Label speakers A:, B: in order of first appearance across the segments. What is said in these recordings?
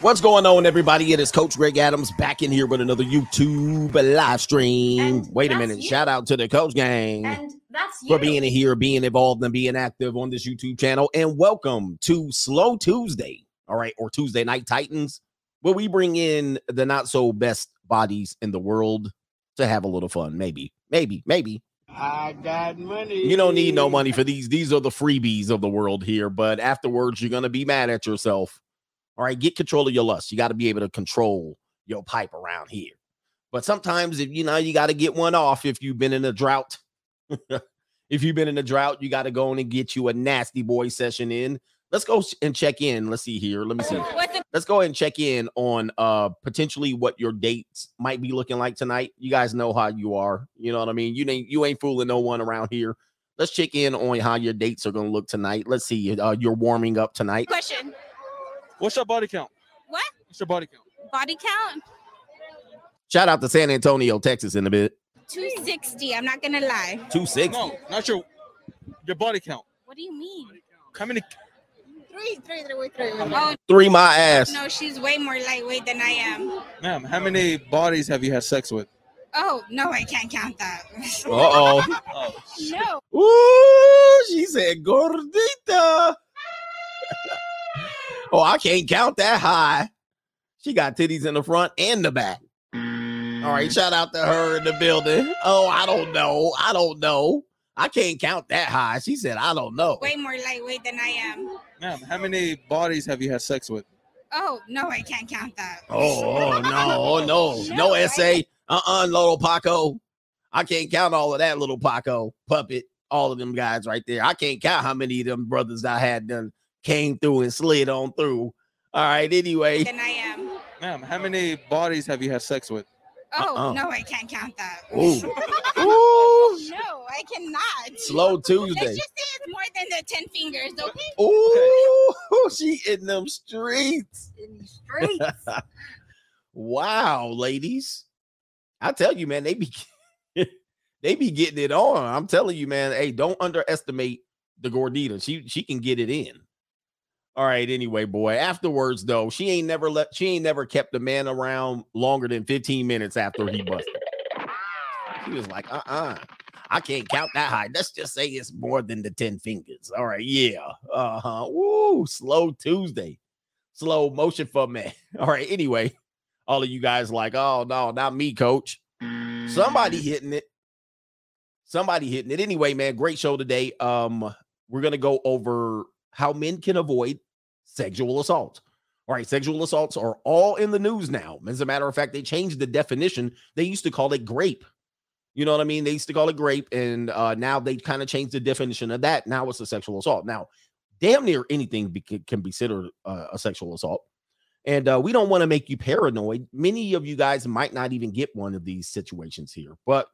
A: What's going on, everybody? It is Coach Greg Adams back in here with another YouTube live stream.
B: And
A: Wait a minute.
B: you.
A: Shout out to the Coach Gang
B: And that's you.
A: for being here, being involved, and being active on this YouTube channel. And welcome to Slow Tuesday, all right, or Tuesday Night Titans, where we bring in the not so best bodies in the world to have a little fun. Maybe, maybe, maybe.
C: I got money.
A: You don't need no money for these. These are the freebies of the world here. But afterwards, you're gonna be mad at yourself. All right, get control of your lust. You got to be able to control your pipe around here. But sometimes, if you know, you got to get one off. If you've been in a drought, if you've been in a drought, you got to go in and get you a nasty boy session in. Let's go and check in. Let's see here. Let me see. Let's go ahead and check in on uh potentially what your dates might be looking like tonight. You guys know how you are. You know what I mean? You ain't you ain't fooling no one around here. Let's check in on how your dates are gonna look tonight. Let's see. Uh, you're warming up tonight.
B: question?
D: What's your body count?
B: What?
D: What's your body count?
B: Body count?
A: Shout out to San Antonio, Texas, in a bit.
B: 260. I'm not gonna lie.
A: Two six.
D: No, not your your body count.
B: What do you mean?
D: How many?
B: Three, three, three, three. Oh
A: Three my ass.
B: no, she's way more lightweight than I am.
D: Ma'am, how many bodies have you had sex with?
B: Oh no, I can't count that.
A: Uh oh.
D: Oh,
B: no.
A: Ooh, she said gordita. Oh, I can't count that high. She got titties in the front and the back. All right, mm. shout out to her in the building. Oh, I don't know. I don't know. I can't count that high. She said, I don't know.
B: Way more lightweight than I am.
D: ma'am, how many bodies have you had sex with?
B: Oh no, I can't count that.
A: Oh, oh no, oh no, no
B: No, I-
A: essay. Uh-uh, little Paco. I can't count all of that little Paco puppet. All of them guys right there. I can't count how many of them brothers I had done came through and slid on through. All right, anyway.
B: Than I am.
D: Ma'am, how many bodies have you had sex with?
B: Oh
A: Uh-uh.
B: no, I can't count that.
A: Ooh. Ooh,
B: no, I cannot.
A: slow Tuesday.
B: Let's
A: Tuesday.
B: just say it's more than the 10 fingers, okay?
A: Ooh, she in them streets.
B: In the streets.
A: Wow, ladies. I tell you, man, they be they be getting it on. I'm telling you, man. Hey, don't underestimate the gordita. She she can get it in. All right, anyway, boy. Afterwards, though, she ain't never let she ain't never kept a man around longer than 15 minutes after he busted. He was like, uh-uh. I can't count that high. Let's just say it's more than the 10 fingers. All right, yeah. Uh-huh. Woo, slow Tuesday. Slow motion for me. All right, anyway all of you guys like, oh no, not me, coach. Somebody hitting it. Somebody hitting it. Anyway, man, great show today. Um, we're gonna go over how men can avoid sexual assault. All right, sexual assaults are all in the news now. As a matter of fact, they changed the definition. They used to call it grape. You know what I mean? They used to call it grape, and uh, now they kind of changed the definition of that. Now it's a sexual assault. Now, damn near anything be- can be considered uh, a sexual assault. And uh, we don't want to make you paranoid. Many of you guys might not even get one of these situations here, but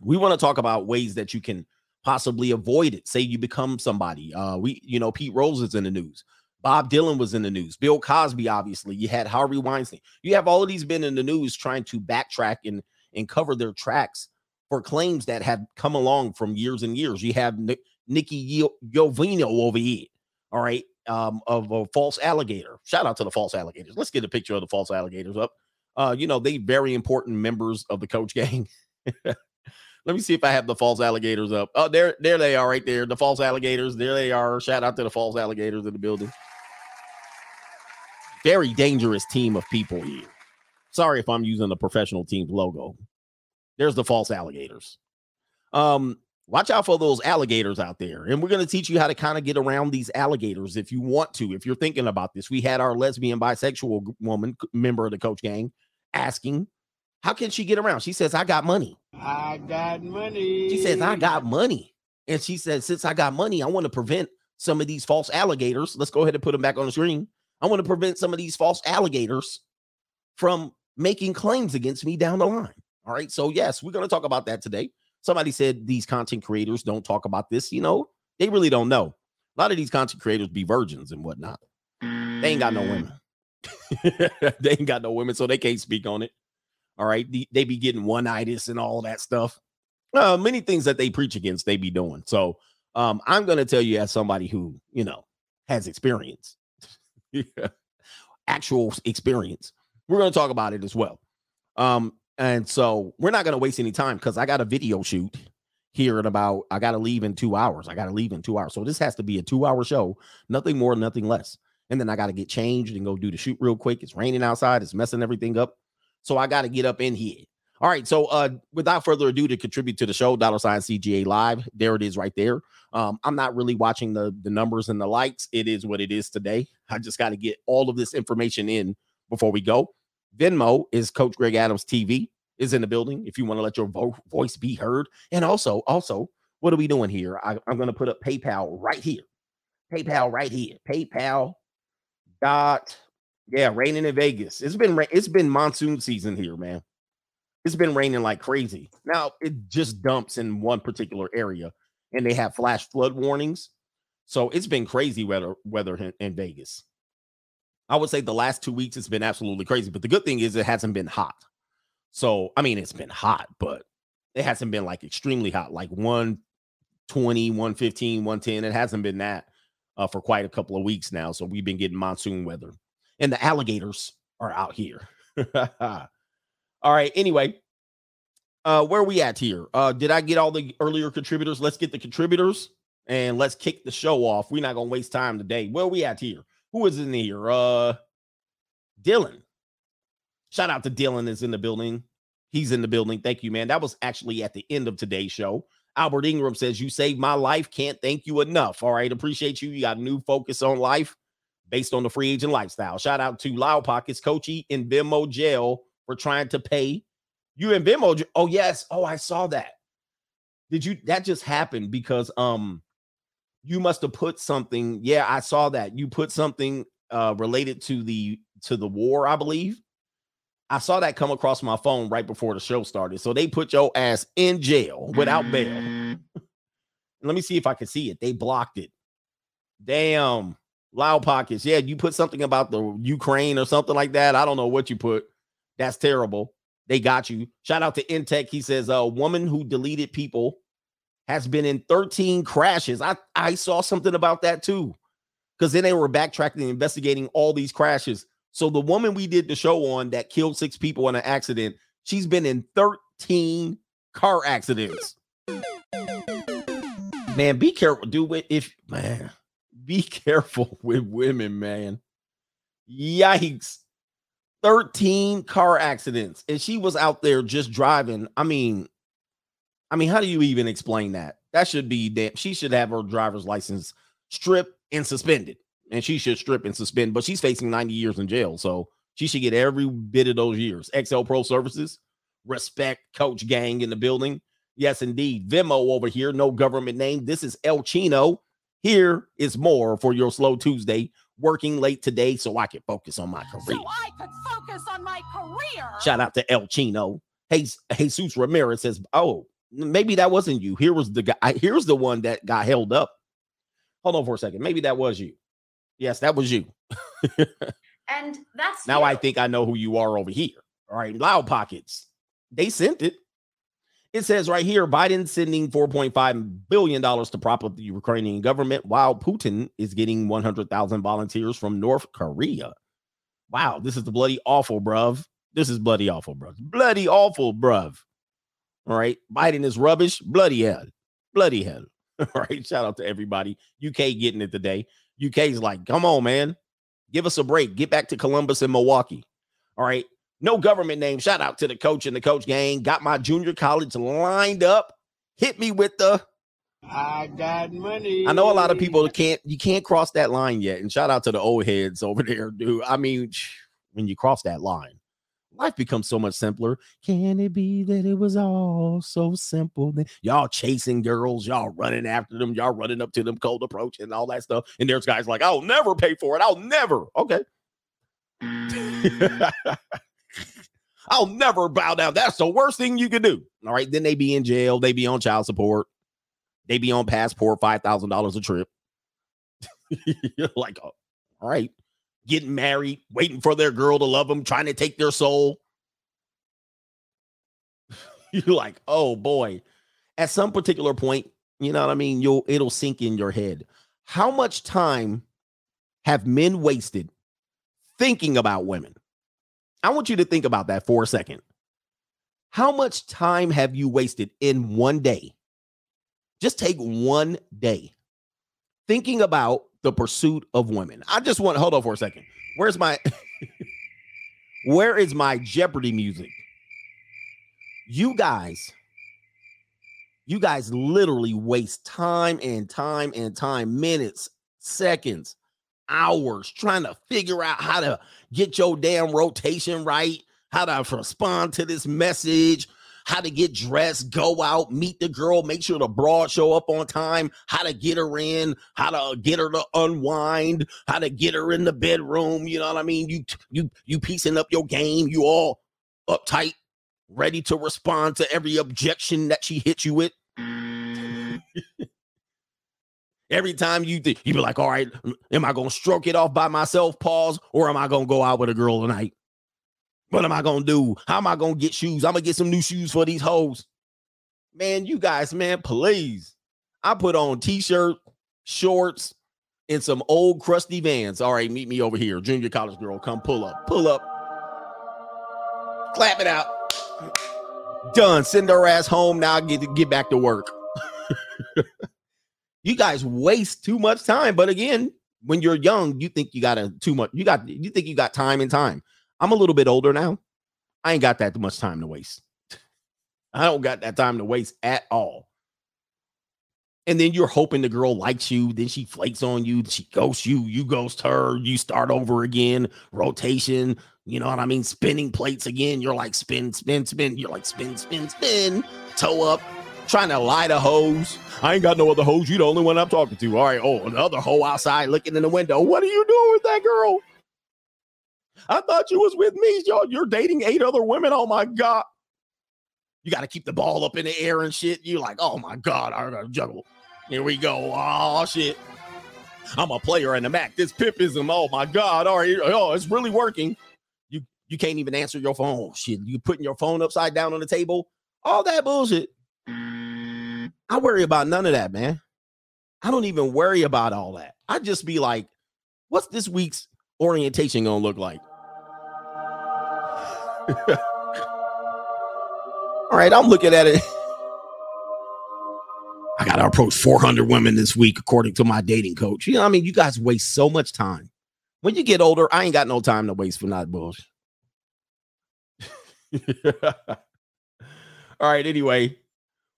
A: we want to talk about ways that you can possibly avoid it. Say you become somebody. Uh, we, you know, Pete Rose is in the news. Bob Dylan was in the news. Bill Cosby, obviously. You had Harvey Weinstein. You have all of these been in the news trying to backtrack and and cover their tracks for claims that have come along from years and years. You have Ni- Nikki Giovino over here. All right um, of a false alligator. Shout out to the false alligators. Let's get a picture of the false alligators up. Uh, you know, they very important members of the coach gang. Let me see if I have the false alligators up. Oh, there, there they are right there. The false alligators. There they are. Shout out to the false alligators in the building. Very dangerous team of people here. Sorry if I'm using the professional team's logo. There's the false alligators. Um, watch out for those alligators out there. And we're going to teach you how to kind of get around these alligators if you want to. If you're thinking about this, we had our lesbian bisexual woman, member of the coach gang, asking, How can she get around? She says, I got money.
C: I got money.
A: She says, I got money. And she said, Since I got money, I want to prevent some of these false alligators. Let's go ahead and put them back on the screen. I want to prevent some of these false alligators from making claims against me down the line. All right. So, yes, we're going to talk about that today. Somebody said these content creators don't talk about this. You know, they really don't know. A lot of these content creators be virgins and whatnot. They ain't got no women. they ain't got no women, so they can't speak on it. All right. They, they be getting one itis and all that stuff. Uh, many things that they preach against, they be doing. So um, I'm going to tell you, as somebody who, you know, has experience, actual experience. We're going to talk about it as well. Um, and so we're not going to waste any time because I got a video shoot here in about, I got to leave in two hours. I got to leave in two hours. So this has to be a two hour show, nothing more, nothing less. And then I got to get changed and go do the shoot real quick. It's raining outside, it's messing everything up. So I got to get up in here. All right. So uh without further ado, to contribute to the show, dollar sign CGA live. There it is right there. Um, I'm not really watching the the numbers and the likes. It is what it is today. I just got to get all of this information in before we go. Venmo is Coach Greg Adams TV is in the building. If you want to let your vo- voice be heard, and also, also, what are we doing here? I, I'm going to put up PayPal right here. PayPal right here. PayPal dot yeah, raining in Vegas. It's been it's been monsoon season here, man. It's been raining like crazy. Now it just dumps in one particular area, and they have flash flood warnings. So it's been crazy weather weather in, Vegas. I would say the last two weeks it's been absolutely crazy. But the good thing is it hasn't been hot. So I mean it's been hot, but it hasn't been like extremely hot, like 120, 115, 110. It hasn't been that uh, for quite a couple of weeks now. So we've been getting monsoon weather. And the alligators are out here. all right. Anyway, uh, where we at here? Uh, did I get all the earlier contributors? Let's get the contributors and let's kick the show off. We're not gonna waste time today. Where we at here? Who is in here? Uh, Dylan. Shout out to Dylan is in the building. He's in the building. Thank you, man. That was actually at the end of today's show. Albert Ingram says, You saved my life. Can't thank you enough. All right. Appreciate you. You got a new focus on life based on the free agent lifestyle. Shout out to Loud Pockets, Coachy in Venmo jail trying to pay you and Venmo. Oh, yes. Oh, I saw that. Did you that just happened because um you must have put something. Yeah, I saw that. You put something uh related to the to the war, I believe. I saw that come across my phone right before the show started. So they put your ass in jail without bail. Let me see if I can see it. They blocked it. Damn. Loud pockets. Yeah, you put something about the Ukraine or something like that. I don't know what you put. That's terrible. They got you. Shout out to Intech. He says a woman who deleted people has been in 13 crashes. I, I saw something about that too. Because then they were backtracking and investigating all these crashes. So the woman we did the show on that killed six people in an accident, she's been in 13 car accidents. Man, be careful, dude. If man, be careful with women, man. Yikes. 13 car accidents. And she was out there just driving. I mean, I mean, how do you even explain that? That should be damn. She should have her driver's license stripped and suspended. And she should strip and suspend, but she's facing 90 years in jail. So she should get every bit of those years. XL Pro Services, respect, coach gang in the building. Yes, indeed. Venmo over here, no government name. This is El Chino. Here is more for your slow Tuesday. Working late today so I can focus on my career.
E: So I could focus on my career.
A: Shout out to El Chino. Hey, Jesus Ramirez says, "Oh, maybe that wasn't you. Here was the guy. Here's the one that got held up. Hold on for a second. Maybe that was you. Yes, that was you.
F: And that's
A: Now I think I know who you are over here. All right, Loud Pockets. They sent it. It says right here Biden sending $4.5 billion to prop up the Ukrainian government while Putin is getting 100,000 volunteers from North Korea. Wow, this is the bloody awful, bruv. This is bloody awful, bruv. Bloody awful, bruv. All right, Biden is rubbish. Bloody hell. Bloody hell. All right, shout out to everybody. UK getting it today. UK's like, come on, man. Give us a break. Get back to Columbus and Milwaukee. All right. No government name. Shout out to the coach and the coach gang. Got my junior college lined up. Hit me with the.
C: I got money.
A: I know a lot of people can't. You can't cross that line yet. And shout out to the old heads over there, dude. I mean, when you cross that line, life becomes so much simpler. Can it be that it was all so simple? Then y'all chasing girls, y'all running after them, y'all running up to them, cold approach, and all that stuff. And there's guys like, I'll never pay for it. I'll never. Okay. Mm. I'll never bow down. That's the worst thing you can do. All right. Then they be in jail. They be on child support. They be on passport, $5,000 a trip. You're like, oh, all right. Getting married, waiting for their girl to love them, trying to take their soul. You're like, oh boy. At some particular point, you know what I mean? You'll it'll sink in your head. How much time have men wasted thinking about women. I want you to think about that for a second. How much time have you wasted in one day? Just take one day thinking about the pursuit of women. I just want hold on for a second. Where's my where is my Jeopardy music? You guys, you guys literally waste time and time and time, minutes, seconds, hours trying to figure out how to get your damn rotation right, how to respond to this message, how to get dressed, go out, meet the girl, make sure the broad show up on time, how to get her in, how to uh, get her to unwind, how to get her in the bedroom. You know what I mean? You you you piecing up your game, you all uptight, ready to respond to every objection that she hits you with. Mm. Every time you think you be like, all right, am I gonna stroke it off by myself, pause, or am I gonna go out with a girl tonight? What am I gonna do? How am I gonna get shoes? I'm gonna get some new shoes for these hoes. Man, you guys, man, please. I put on t-shirt, shorts, and some old crusty vans. All right, meet me over here. Junior college girl, come pull up. Pull up. Clap it out. Done. Send her ass home. Now I get to get back to work. you guys waste too much time. But again, when you're young, you think you got a too much. You got you think you got time and time. I'm a little bit older now. I ain't got that much time to waste. I don't got that time to waste at all. And then you're hoping the girl likes you, then she flakes on you, she ghosts you, you ghost her, you start over again, rotation, you know what I mean? Spinning plates again. You're like spin, spin, spin. You're like spin, spin, spin, toe up, trying to lie to hoes. I ain't got no other hoes. You the only one I'm talking to. All right. Oh, another hoe outside looking in the window. What are you doing with that girl? I thought you was with me. Y'all, you're dating eight other women. Oh my God. You got to keep the ball up in the air and shit. You're like, oh my God, I gotta juggle. Here we go. Oh shit. I'm a player in the Mac. This pipism. Oh my God. All right. Oh, it's really working. You you can't even answer your phone. Oh, shit. You putting your phone upside down on the table. All that bullshit. I worry about none of that, man. I don't even worry about all that. I just be like, what's this week's orientation gonna look like? All right, I'm looking at it. I got to approach 400 women this week, according to my dating coach. You know, I mean, you guys waste so much time. When you get older, I ain't got no time to waste for not bullshit. All right, anyway,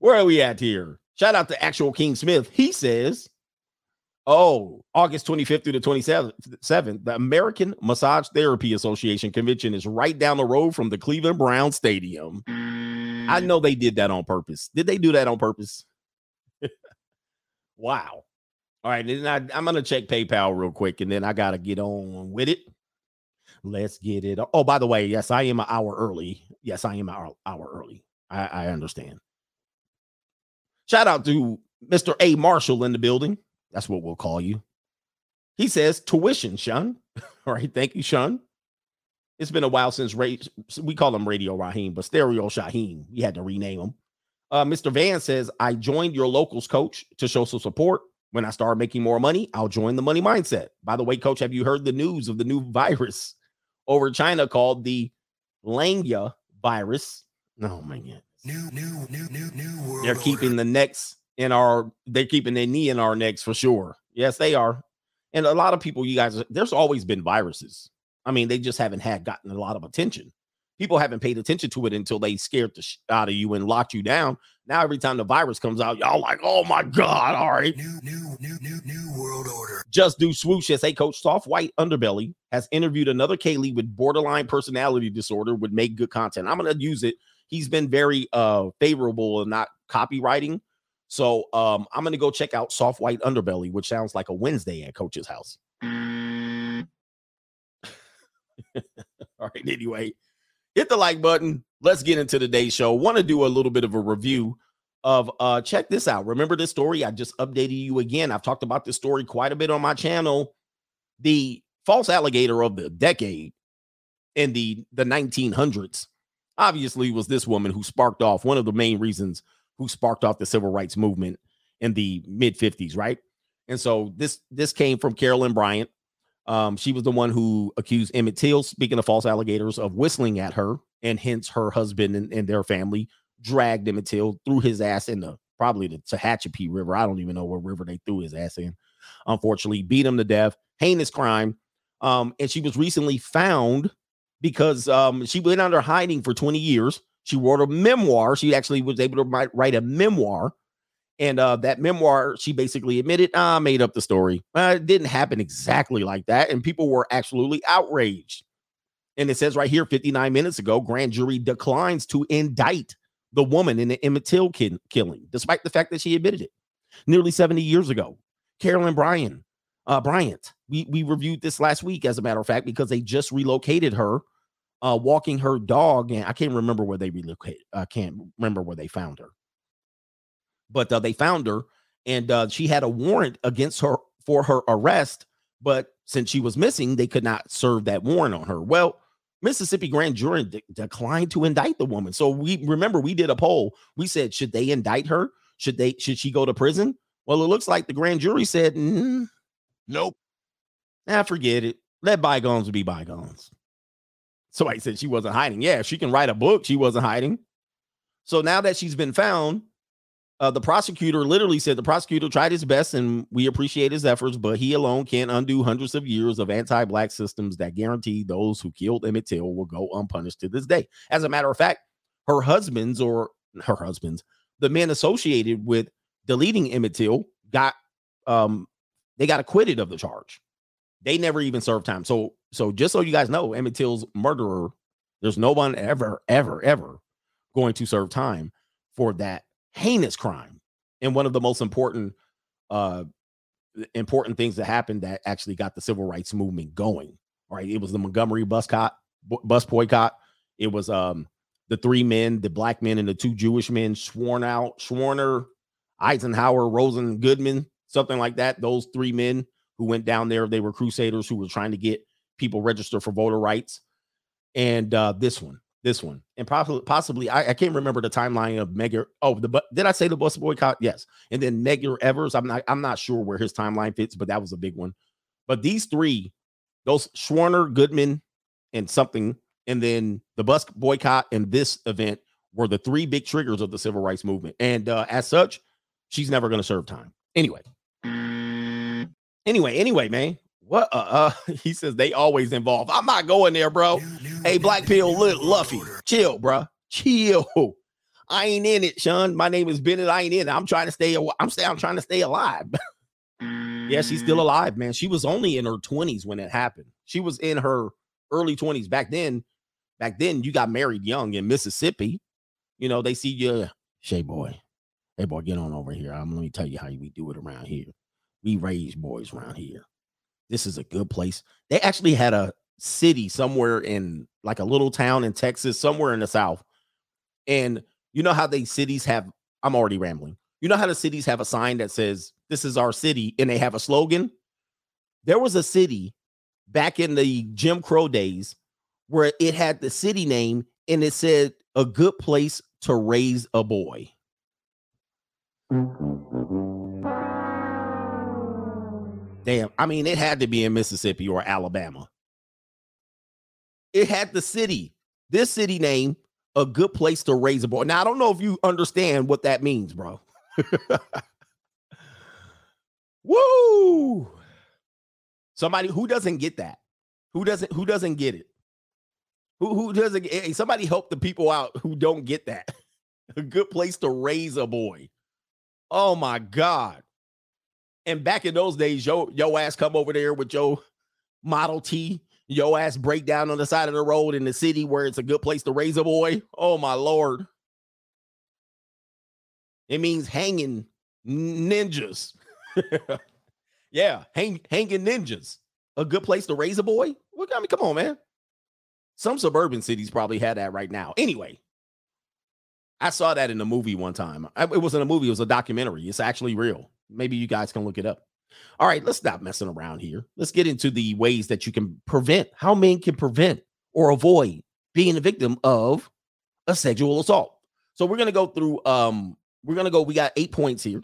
A: where are we at here? Shout out to actual King Smith. He says, Oh, August 25th through the 27th, the American Massage Therapy Association convention is right down the road from the Cleveland Brown Stadium. I mm. know they did that on purpose. Did they do that on purpose? wow. All right, then I, I'm gonna check PayPal real quick, and then I gotta get on with it. Let's get it. Oh, by the way, yes, I am an hour early. Yes, I am an hour, hour early. I, I understand. Shout out to Mr. A. Marshall in the building. That's what we'll call you. He says tuition, Sean. All right. Thank you, Sean. It's been a while since Ray, we call him Radio Raheem, but Stereo Shaheen. We had to rename him. Uh, Mr. Van says, I joined your locals coach to show some support. When I start making more money, I'll join the money mindset. By the way, coach, have you heard the news of the new virus over China called the Langya virus? Oh god.
G: New, new, new, new, new world.
A: They're keeping the necks in our they're keeping their knee in our necks for sure. Yes, they are. And a lot of people, you guys, there's always been viruses. I mean, they just haven't had gotten a lot of attention. People haven't paid attention to it until they scared the sh- out of you and locked you down. Now, every time the virus comes out, y'all like, oh my God, all right.
G: New, new, new, new, new world order.
A: Just do swoosh as hey coach, soft white underbelly has interviewed another Kaylee with borderline personality disorder would make good content. I'm gonna use it. He's been very uh favorable and not copywriting. So um, I'm gonna go check out Soft White Underbelly, which sounds like a Wednesday at Coach's house. All right, anyway, hit the like button. Let's get into today's show. Want to do a little bit of a review of uh check this out. Remember this story? I just updated you again. I've talked about this story quite a bit on my channel. The false alligator of the decade in the the 1900s obviously was this woman who sparked off one of the main reasons who sparked off the civil rights movement in the mid 50s, right? And so this this came from Carolyn Bryant. Um, she was the one who accused Emmett Till, speaking of false alligators, of whistling at her, and hence her husband and, and their family dragged Emmett Till, threw his ass in the probably the Tallahatchie River. I don't even know what river they threw his ass in. Unfortunately, beat him to death. Heinous crime. Um, and she was recently found because um, she went under hiding for 20 years. She wrote a memoir. She actually was able to write, write a memoir. And uh, that memoir, she basically admitted, I made up the story. Uh, it didn't happen exactly like that. And people were absolutely outraged. And it says right here 59 minutes ago, grand jury declines to indict the woman in the Emmett Till killing, despite the fact that she admitted it nearly 70 years ago. Carolyn Bryan, uh, Bryant, we, we reviewed this last week, as a matter of fact, because they just relocated her, uh, walking her dog. And I can't remember where they relocated. I can't remember where they found her. But uh, they found her, and uh, she had a warrant against her for her arrest. But since she was missing, they could not serve that warrant on her. Well, Mississippi grand jury de- declined to indict the woman. So we remember we did a poll. We said, should they indict her? Should they? Should she go to prison? Well, it looks like the grand jury said, "Mm, nope. Nah, forget it. Let bygones be bygones. Somebody said she wasn't hiding. Yeah, she can write a book. She wasn't hiding. So now that she's been found, uh, the prosecutor literally said the prosecutor tried his best and we appreciate his efforts, but he alone can't undo hundreds of years of anti black systems that guarantee those who killed Emmett Till will go unpunished to this day. As a matter of fact, her husbands or her husbands, the men associated with deleting Emmett Till got um they got acquitted of the charge. They never even served time. So so just so you guys know, Emmett Till's murderer, there's no one ever, ever, ever going to serve time for that heinous crime. And one of the most important uh important things that happened that actually got the civil rights movement going. Right? It was the Montgomery bus cot, bus boycott. It was um the three men, the black men and the two Jewish men, sworn out, Schwerner, Eisenhower, Rosen, Goodman, something like that. Those three men who went down there, they were crusaders who were trying to get people registered for voter rights. And uh, this one, this one, and possibly, possibly, I, I can't remember the timeline of Medgar. Oh, the but did I say the bus boycott? Yes. And then Medgar Evers. I'm not. I'm not sure where his timeline fits, but that was a big one. But these three, those Schwerner, Goodman, and something, and then the bus boycott and this event were the three big triggers of the civil rights movement. And uh, as such, she's never going to serve time. Anyway. Anyway, anyway, man. What uh, uh he says they always involve. I'm not going there, bro. Hey, Black Pill, look, Luffy, chill, bro. Chill. I ain't in it, Sean. My name is Bennett. I ain't in it. I'm trying to stay. I'm staying. I'm trying to stay alive. yeah, she's still alive, man. She was only in her 20s when it happened. She was in her early 20s back then. Back then, you got married young in Mississippi. You know, they see you, Shay boy. Hey boy, get on over here. I'm let me tell you how we do it around here. We raise boys around here. This is a good place. They actually had a city somewhere in like a little town in Texas, somewhere in the South. And you know how they cities have, I'm already rambling. You know how the cities have a sign that says, This is our city, and they have a slogan? There was a city back in the Jim Crow days where it had the city name and it said, A good place to raise a boy. Damn. I mean, it had to be in Mississippi or Alabama. It had the city, this city name, a good place to raise a boy. Now, I don't know if you understand what that means, bro. Woo! Somebody who doesn't get that. Who doesn't who doesn't get it? Who who doesn't hey, somebody help the people out who don't get that. a good place to raise a boy. Oh my god. And back in those days, yo, yo ass come over there with your Model T, yo ass break down on the side of the road in the city where it's a good place to raise a boy. Oh my lord. It means hanging ninjas. yeah, hang, hanging ninjas. A good place to raise a boy? Look, I mean, come on, man. Some suburban cities probably had that right now. Anyway, I saw that in a movie one time. It wasn't a movie, it was a documentary. It's actually real. Maybe you guys can look it up. All right, let's stop messing around here. Let's get into the ways that you can prevent, how men can prevent or avoid being a victim of a sexual assault. So we're going to go through um we're going to go we got 8 points here.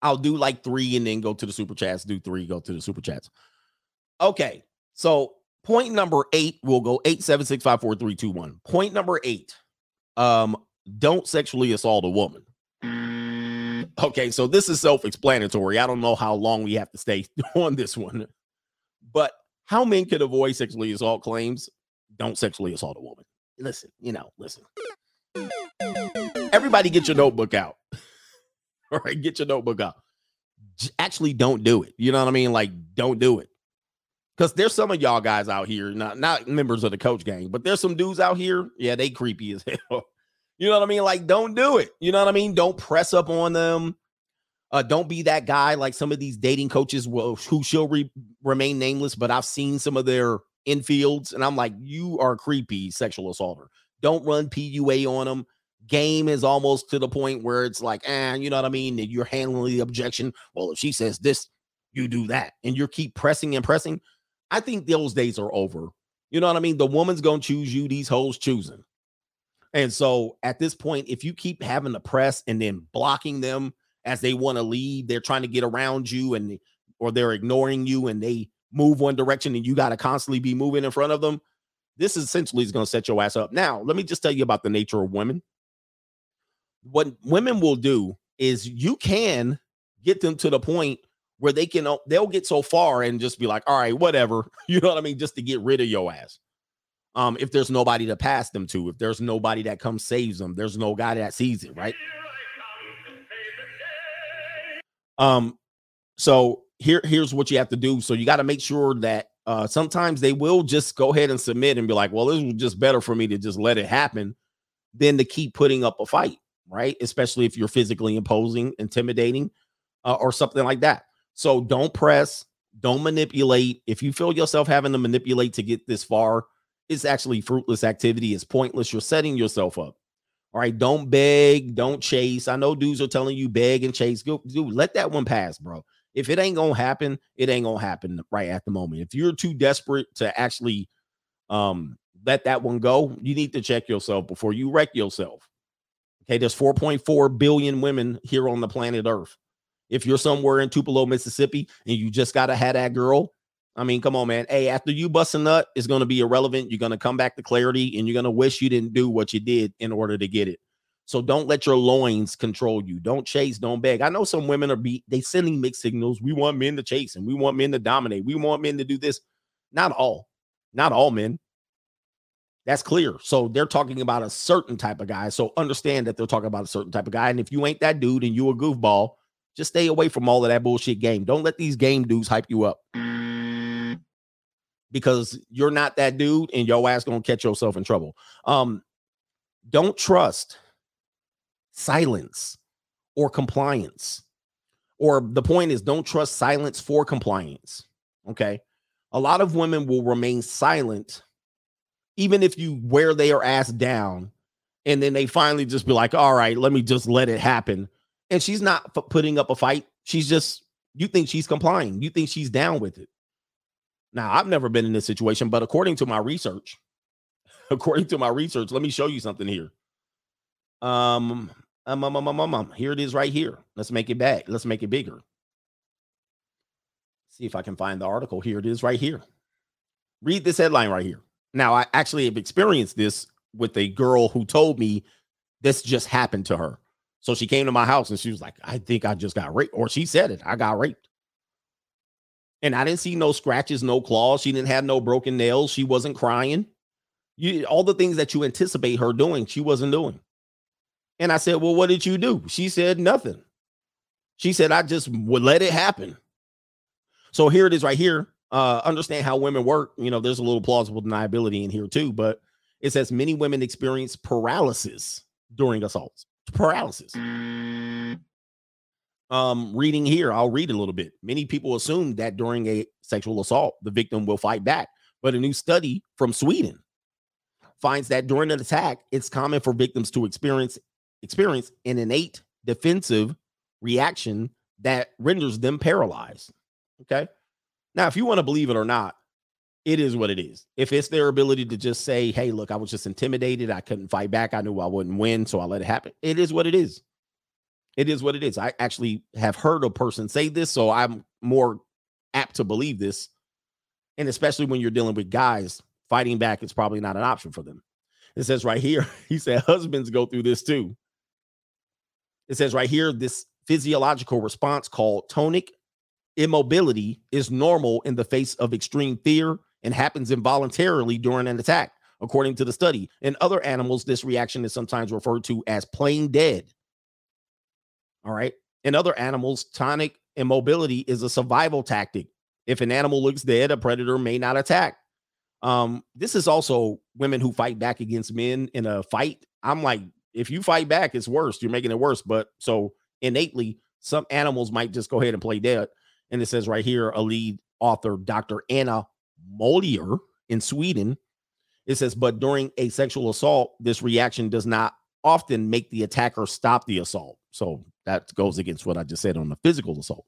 A: I'll do like 3 and then go to the super chats, do 3, go to the super chats. Okay. So point number eight, we'll go eight seven six five four three two one. Point number eight. Um, don't sexually assault a woman. Okay, so this is self-explanatory. I don't know how long we have to stay on this one, but how men can avoid sexually assault claims? Don't sexually assault a woman. Listen, you know, listen. Everybody get your notebook out. All right, get your notebook out. Actually, don't do it. You know what I mean? Like, don't do it. Because there's some of y'all guys out here, not not members of the coach gang, but there's some dudes out here. Yeah, they creepy as hell. You know what I mean? Like, don't do it. You know what I mean? Don't press up on them. Uh, don't be that guy like some of these dating coaches will who shall re- remain nameless, but I've seen some of their infields, and I'm like, you are creepy sexual assaulter. Don't run PUA on them. Game is almost to the point where it's like, eh, you know what I mean? You're handling the objection. Well, if she says this, you do that, and you keep pressing and pressing. I think those days are over. You know what I mean? The woman's gonna choose you, these hoes choosing. And so at this point, if you keep having to press and then blocking them as they want to leave, they're trying to get around you and or they're ignoring you and they move one direction and you got to constantly be moving in front of them. This essentially is going to set your ass up. Now, let me just tell you about the nature of women. What women will do is you can get them to the point where they can they'll get so far and just be like, all right, whatever. You know what I mean? Just to get rid of your ass. Um, if there's nobody to pass them to, if there's nobody that comes saves them, there's no guy that sees it, right? Um, so here, here's what you have to do. So you got to make sure that uh sometimes they will just go ahead and submit and be like, well, this was just better for me to just let it happen than to keep putting up a fight, right? Especially if you're physically imposing, intimidating, uh, or something like that. So don't press, don't manipulate. If you feel yourself having to manipulate to get this far, it's actually fruitless activity. It's pointless. You're setting yourself up. All right. Don't beg. Don't chase. I know dudes are telling you beg and chase. Go, dude, let that one pass, bro. If it ain't gonna happen, it ain't gonna happen right at the moment. If you're too desperate to actually um let that one go, you need to check yourself before you wreck yourself. Okay, there's 4.4 billion women here on the planet Earth. If you're somewhere in Tupelo, Mississippi, and you just gotta have that girl, I mean, come on, man. Hey, after you bust a nut, it's going to be irrelevant. You're going to come back to clarity and you're going to wish you didn't do what you did in order to get it. So don't let your loins control you. Don't chase, don't beg. I know some women are be they sending mixed signals. We want men to chase and we want men to dominate. We want men to do this. Not all, not all men. That's clear. So they're talking about a certain type of guy. So understand that they're talking about a certain type of guy. And if you ain't that dude and you a goofball, just stay away from all of that bullshit game. Don't let these game dudes hype you up because you're not that dude and your ass gonna catch yourself in trouble. Um, don't trust silence or compliance. Or the point is, don't trust silence for compliance. Okay. A lot of women will remain silent even if you wear their ass down and then they finally just be like, all right, let me just let it happen. And she's not putting up a fight. She's just, you think she's complying. You think she's down with it. Now, I've never been in this situation, but according to my research, according to my research, let me show you something here. Um, um, um, um, um, um, um, here it is right here. Let's make it back. Let's make it bigger. See if I can find the article. Here it is right here. Read this headline right here. Now, I actually have experienced this with a girl who told me this just happened to her. So she came to my house and she was like, I think I just got raped. Or she said it, I got raped. And I didn't see no scratches, no claws. She didn't have no broken nails. She wasn't crying. You all the things that you anticipate her doing, she wasn't doing. And I said, Well, what did you do? She said nothing. She said, I just would let it happen. So here it is right here. Uh, understand how women work. You know, there's a little plausible deniability in here too, but it says many women experience paralysis during assaults. Paralysis. Um, reading here, I'll read a little bit. Many people assume that during a sexual assault, the victim will fight back. But a new study from Sweden finds that during an attack, it's common for victims to experience experience an innate defensive reaction that renders them paralyzed. Okay. Now, if you want to believe it or not, it is what it is. If it's their ability to just say, hey, look, I was just intimidated. I couldn't fight back. I knew I wouldn't win. So I let it happen. It is what it is. It is what it is. I actually have heard a person say this. So I'm more apt to believe this. And especially when you're dealing with guys, fighting back is probably not an option for them. It says right here, he said husbands go through this too. It says right here, this physiological response called tonic immobility is normal in the face of extreme fear and happens involuntarily during an attack, according to the study. In other animals, this reaction is sometimes referred to as playing dead. All right. In other animals, tonic immobility is a survival tactic. If an animal looks dead, a predator may not attack. Um, this is also women who fight back against men in a fight. I'm like, if you fight back, it's worse. You're making it worse. But so innately, some animals might just go ahead and play dead. And it says right here, a lead author, Dr. Anna Molier in Sweden. It says, but during a sexual assault, this reaction does not often make the attacker stop the assault. So that goes against what I just said on the physical assault.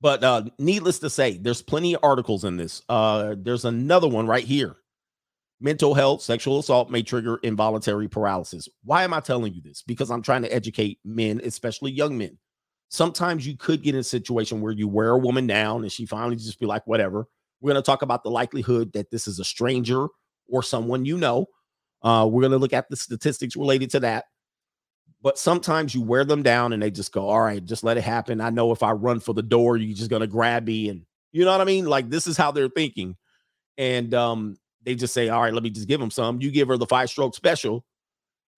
A: But uh, needless to say, there's plenty of articles in this. Uh, there's another one right here. Mental health, sexual assault may trigger involuntary paralysis. Why am I telling you this? Because I'm trying to educate men, especially young men. Sometimes you could get in a situation where you wear a woman down and she finally just be like, whatever. We're going to talk about the likelihood that this is a stranger or someone you know. Uh, we're going to look at the statistics related to that. But sometimes you wear them down and they just go, all right, just let it happen. I know if I run for the door, you're just going to grab me. And you know what I mean? Like this is how they're thinking. And um, they just say, all right, let me just give them some. You give her the five stroke special.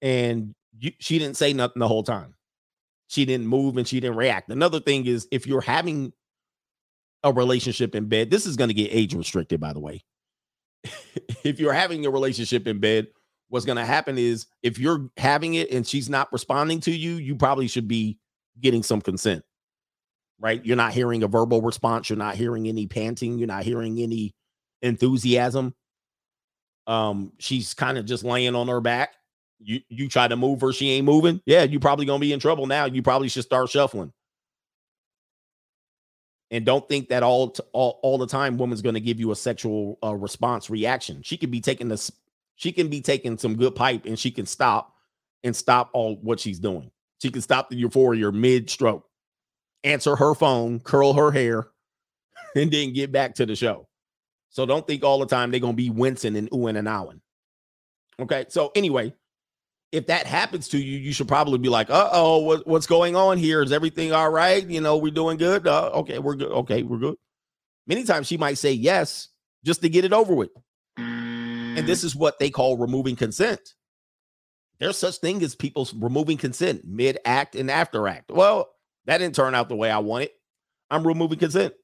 A: And you, she didn't say nothing the whole time. She didn't move and she didn't react. Another thing is if you're having a relationship in bed, this is going to get age restricted, by the way. if you're having a relationship in bed, what's going to happen is if you're having it and she's not responding to you, you probably should be getting some consent, right? You're not hearing a verbal response. You're not hearing any panting. You're not hearing any enthusiasm. Um, she's kind of just laying on her back. You you try to move her, she ain't moving. Yeah, you probably gonna be in trouble now. You probably should start shuffling. And don't think that all all, all the time woman's to give you a sexual uh, response reaction. She could be taking this she can be taking some good pipe and she can stop and stop all what she's doing. She can stop the euphoria mid stroke, answer her phone, curl her hair, and then get back to the show. So don't think all the time they're gonna be wincing and oohing and ahhing. Okay. So anyway, if that happens to you, you should probably be like, uh oh, what, what's going on here? Is everything all right? You know, we're doing good. Uh, okay, we're good. Okay, we're good. Many times she might say yes just to get it over with. And this is what they call removing consent. There's such thing as people removing consent mid act and after act. Well, that didn't turn out the way I wanted. I'm removing consent.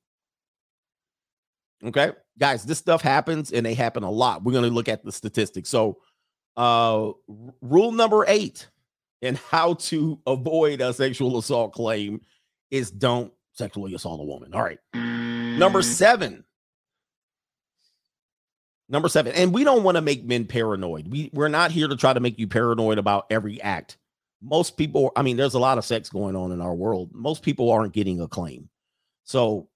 A: Okay, guys, this stuff happens and they happen a lot. We're going to look at the statistics. So, uh, rule number eight and how to avoid a sexual assault claim is don't sexually assault a woman. All right. Number seven, Number seven, and we don't want to make men paranoid. We we're not here to try to make you paranoid about every act. Most people, I mean, there's a lot of sex going on in our world. Most people aren't getting a claim. So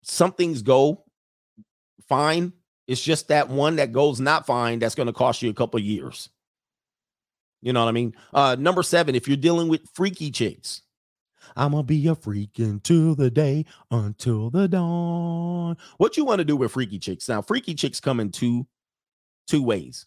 A: some things go fine. It's just that one that goes not fine that's going to cost you a couple years. You know what I mean? Uh number seven, if you're dealing with freaky chicks, I'm gonna be a freak until the day, until the dawn. What you want to do with freaky chicks? Now, freaky chicks come in two two ways.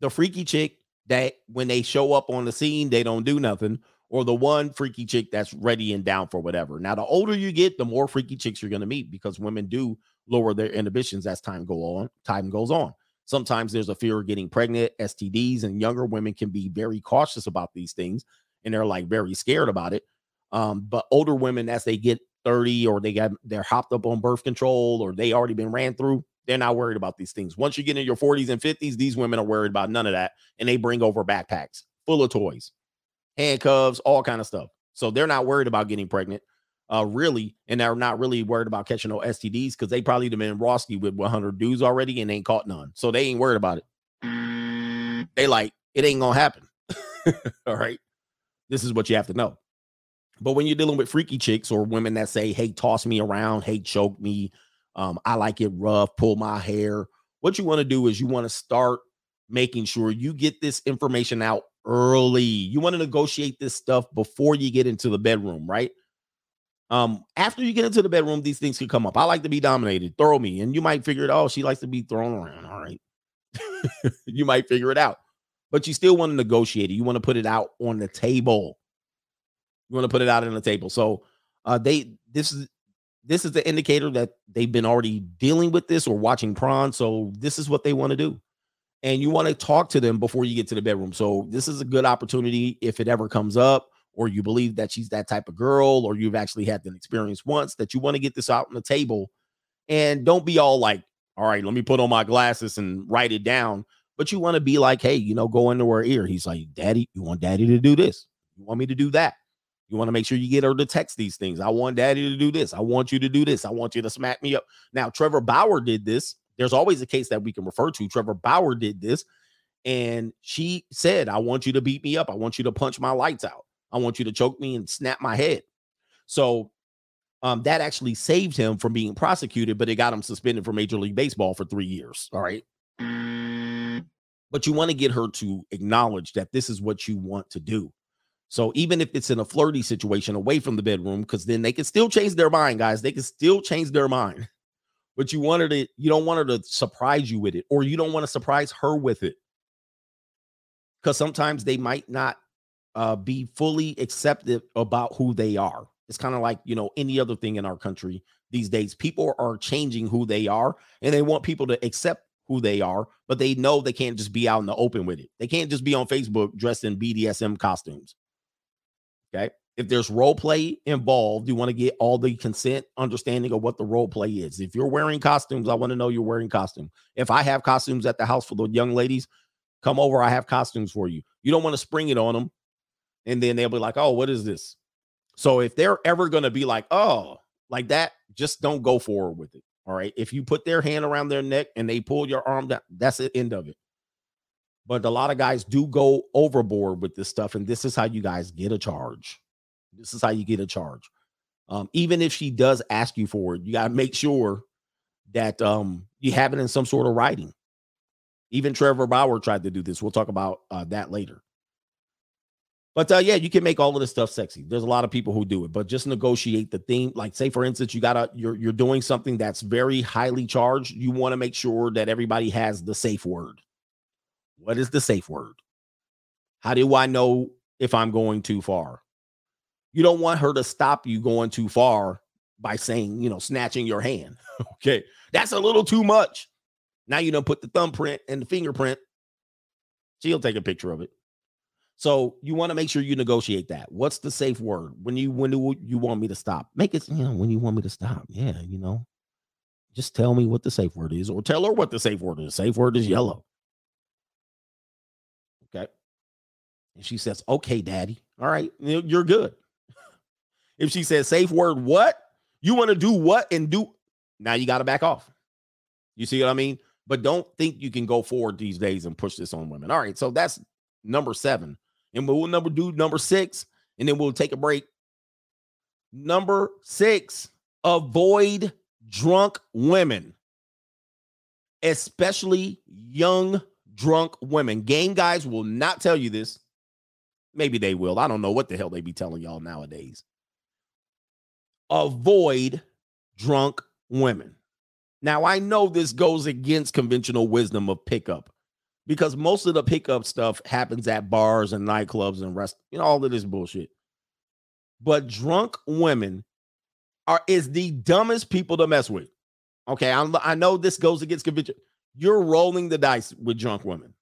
A: The freaky chick that when they show up on the scene, they don't do nothing, or the one freaky chick that's ready and down for whatever. Now, the older you get, the more freaky chicks you're gonna meet because women do lower their inhibitions as time go on, time goes on. Sometimes there's a fear of getting pregnant, STDs, and younger women can be very cautious about these things and they're like very scared about it. Um, but older women, as they get 30 or they got they're hopped up on birth control or they already been ran through, they're not worried about these things. Once you get in your 40s and 50s, these women are worried about none of that, and they bring over backpacks full of toys, handcuffs, all kind of stuff. So they're not worried about getting pregnant, uh, really, and they're not really worried about catching no STDs because they probably have been Roski with 100 dudes already and ain't caught none. So they ain't worried about it. They like it ain't gonna happen. all right, this is what you have to know. But when you're dealing with freaky chicks or women that say, hey, toss me around, hey, choke me, um, I like it rough, pull my hair, what you want to do is you want to start making sure you get this information out early. You want to negotiate this stuff before you get into the bedroom, right? Um, after you get into the bedroom, these things can come up. I like to be dominated. Throw me, and you might figure it. Oh, she likes to be thrown around. All right, you might figure it out, but you still want to negotiate it. You want to put it out on the table. You want to put it out on the table. So, uh, they this is this is the indicator that they've been already dealing with this or watching prawn. So this is what they want to do. And you want to talk to them before you get to the bedroom. So this is a good opportunity if it ever comes up, or you believe that she's that type of girl, or you've actually had an experience once that you want to get this out on the table. And don't be all like, all right, let me put on my glasses and write it down. But you want to be like, hey, you know, go into her ear. He's like, Daddy, you want daddy to do this? You want me to do that? You want to make sure you get her to text these things. I want daddy to do this. I want you to do this. I want you to smack me up. Now, Trevor Bauer did this. There's always a case that we can refer to. Trevor Bauer did this. And she said, I want you to beat me up. I want you to punch my lights out. I want you to choke me and snap my head. So um, that actually saved him from being prosecuted, but it got him suspended from Major League Baseball for three years. All right. But you want to get her to acknowledge that this is what you want to do. So even if it's in a flirty situation away from the bedroom, because then they can still change their mind, guys. They can still change their mind. But you want her to, you don't want her to surprise you with it, or you don't want to surprise her with it. Because sometimes they might not uh, be fully accepted about who they are. It's kind of like, you know, any other thing in our country these days. People are changing who they are and they want people to accept who they are, but they know they can't just be out in the open with it. They can't just be on Facebook dressed in BDSM costumes. Okay. If there's role play involved, you want to get all the consent understanding of what the role play is. If you're wearing costumes, I want to know you're wearing costume. If I have costumes at the house for the young ladies, come over. I have costumes for you. You don't want to spring it on them. And then they'll be like, oh, what is this? So if they're ever going to be like, oh, like that, just don't go forward with it. All right. If you put their hand around their neck and they pull your arm down, that's the end of it. But a lot of guys do go overboard with this stuff. And this is how you guys get a charge. This is how you get a charge. Um, even if she does ask you for it, you got to make sure that um, you have it in some sort of writing. Even Trevor Bauer tried to do this. We'll talk about uh, that later. But uh, yeah, you can make all of this stuff sexy. There's a lot of people who do it, but just negotiate the thing. Like, say for instance, you gotta you're you're doing something that's very highly charged. You want to make sure that everybody has the safe word. What is the safe word? How do I know if I'm going too far? You don't want her to stop you going too far by saying, you know, snatching your hand. okay. That's a little too much. Now you don't put the thumbprint and the fingerprint. She'll take a picture of it. So you want to make sure you negotiate that. What's the safe word when you when do you want me to stop? Make it you know when you want me to stop. Yeah, you know, just tell me what the safe word is, or tell her what the safe word is. Safe word is yellow. And she says, "Okay, Daddy. All right, you're good." if she says safe word, what you want to do, what and do now, you got to back off. You see what I mean? But don't think you can go forward these days and push this on women. All right, so that's number seven. And we'll number do number six, and then we'll take a break. Number six, avoid drunk women, especially young drunk women. Game guys will not tell you this. Maybe they will. I don't know what the hell they be telling y'all nowadays. Avoid drunk women. Now, I know this goes against conventional wisdom of pickup because most of the pickup stuff happens at bars and nightclubs and rest, you know, all of this bullshit. But drunk women are is the dumbest people to mess with. Okay, I, I know this goes against convention. You're rolling the dice with drunk women.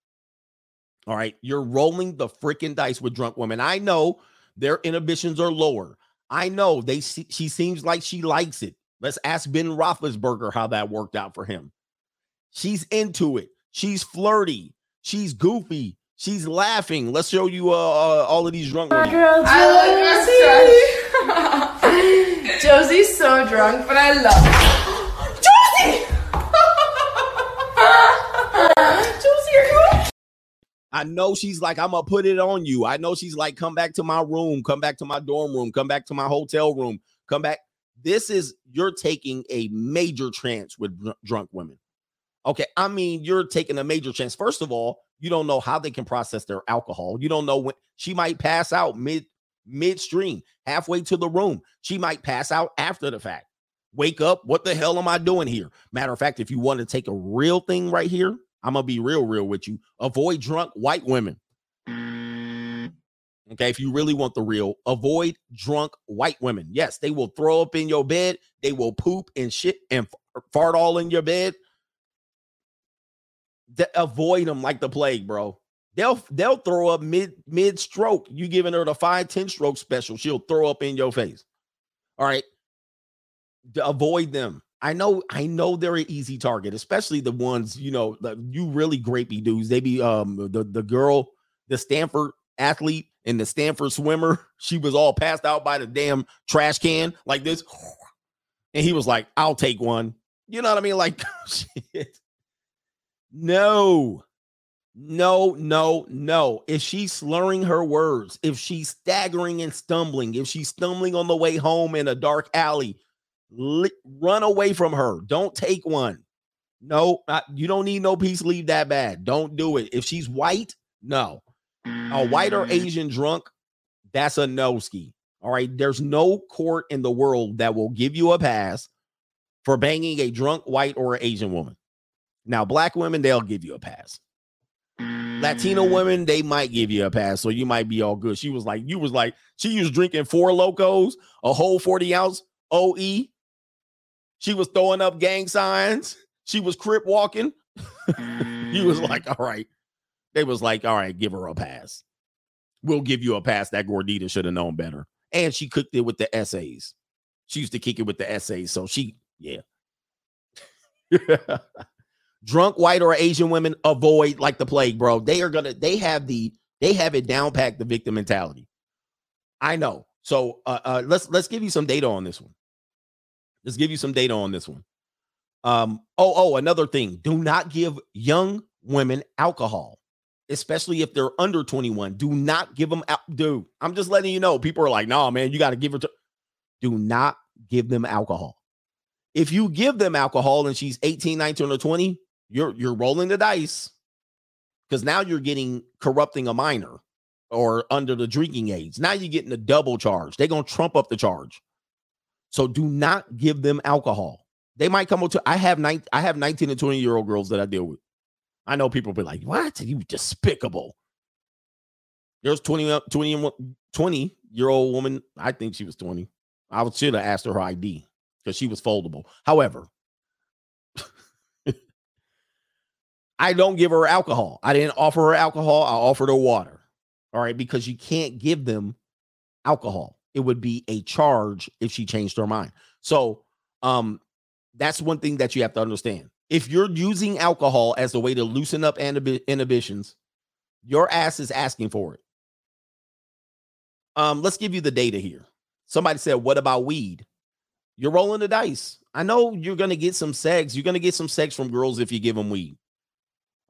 A: All right, you're rolling the freaking dice with drunk women. I know their inhibitions are lower. I know they see, she seems like she likes it. Let's ask Ben Roethlisberger how that worked out for him. She's into it. She's flirty. She's goofy. She's laughing. Let's show you uh, uh all of these drunk women.
H: I love Josie. Josie's so drunk, but I love Josie. Josie, are you?
A: I know she's like, I'm gonna put it on you. I know she's like, come back to my room, come back to my dorm room, come back to my hotel room, come back. This is you're taking a major chance with dr- drunk women. Okay, I mean, you're taking a major chance. First of all, you don't know how they can process their alcohol. You don't know when she might pass out mid midstream, halfway to the room. She might pass out after the fact. Wake up. What the hell am I doing here? Matter of fact, if you want to take a real thing right here, I'm gonna be real, real with you. Avoid drunk white women. Mm. Okay, if you really want the real, avoid drunk white women. Yes, they will throw up in your bed, they will poop and shit and f- er, fart all in your bed. Th- avoid them like the plague, bro. They'll they'll throw up mid mid stroke. You giving her the five ten stroke special, she'll throw up in your face. All right, D- avoid them. I know, I know they're an easy target, especially the ones you know, the, you really grapey dudes. They be um the the girl, the Stanford athlete and the Stanford swimmer. She was all passed out by the damn trash can like this, and he was like, "I'll take one." You know what I mean? Like, shit. No, no, no, no. If she's slurring her words, if she's staggering and stumbling, if she's stumbling on the way home in a dark alley, run away from her. Don't take one. No, not- you don't need no peace leave that bad. Don't do it. If she's white, no. A white or mm. Asian drunk, that's a no ski. All right. There's no court in the world that will give you a pass for banging a drunk white or Asian woman. Now, black women, they'll give you a pass. Latino mm. women, they might give you a pass, so you might be all good. She was like, you was like, she was drinking Four Lokos, a whole 40 ounce OE. She was throwing up gang signs. She was crip walking. he was like, all right. They was like, all right, give her a pass. We'll give you a pass. That Gordita should have known better. And she cooked it with the essays. She used to kick it with the essays. So she, yeah. Drunk white or Asian women avoid like the plague, bro. They are gonna, they have the, they have it down packed the victim mentality. I know. So uh, uh let's let's give you some data on this one. Let's give you some data on this one. Um, oh, oh, another thing. Do not give young women alcohol, especially if they're under 21. Do not give them out. Dude, I'm just letting you know. People are like, no, man, you got to give her to. Do not give them alcohol. If you give them alcohol and she's 18, 19, or 20, you're you're rolling the dice because now you're getting corrupting a minor or under the drinking age. Now you're getting a double charge. They're gonna trump up the charge. So do not give them alcohol. They might come up to I have nine, I have 19 and 20 year old girls that I deal with. I know people be like, what? You despicable. There's 20, uh, 20, and 20 year old woman. I think she was 20. I should have asked her her ID because she was foldable. However, I don't give her alcohol. I didn't offer her alcohol. I offered her water. All right, because you can't give them alcohol. It would be a charge if she changed her mind. So, um, that's one thing that you have to understand. If you're using alcohol as a way to loosen up inhibi- inhibitions, your ass is asking for it. Um, let's give you the data here. Somebody said, "What about weed?" You're rolling the dice. I know you're gonna get some sex. You're gonna get some sex from girls if you give them weed.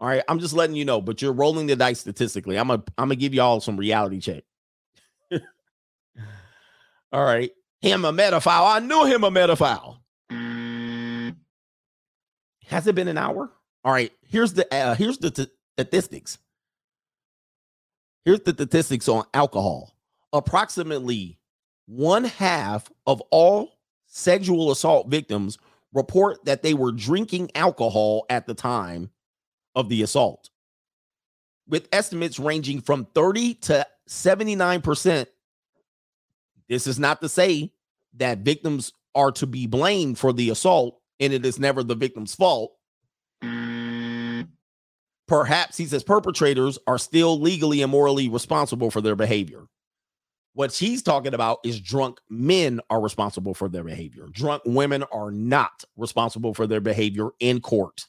A: All right, I'm just letting you know, but you're rolling the dice statistically. I'm gonna I'm gonna give y'all some reality check. All right, him a metaphile. I knew him a metaphile. Has it been an hour? All right, here's the uh, here's the t- statistics. Here's the statistics on alcohol. Approximately one half of all sexual assault victims report that they were drinking alcohol at the time of the assault, with estimates ranging from 30 to 79%. This is not to say that victims are to be blamed for the assault and it is never the victim's fault. Perhaps he says perpetrators are still legally and morally responsible for their behavior. What she's talking about is drunk men are responsible for their behavior. Drunk women are not responsible for their behavior in court.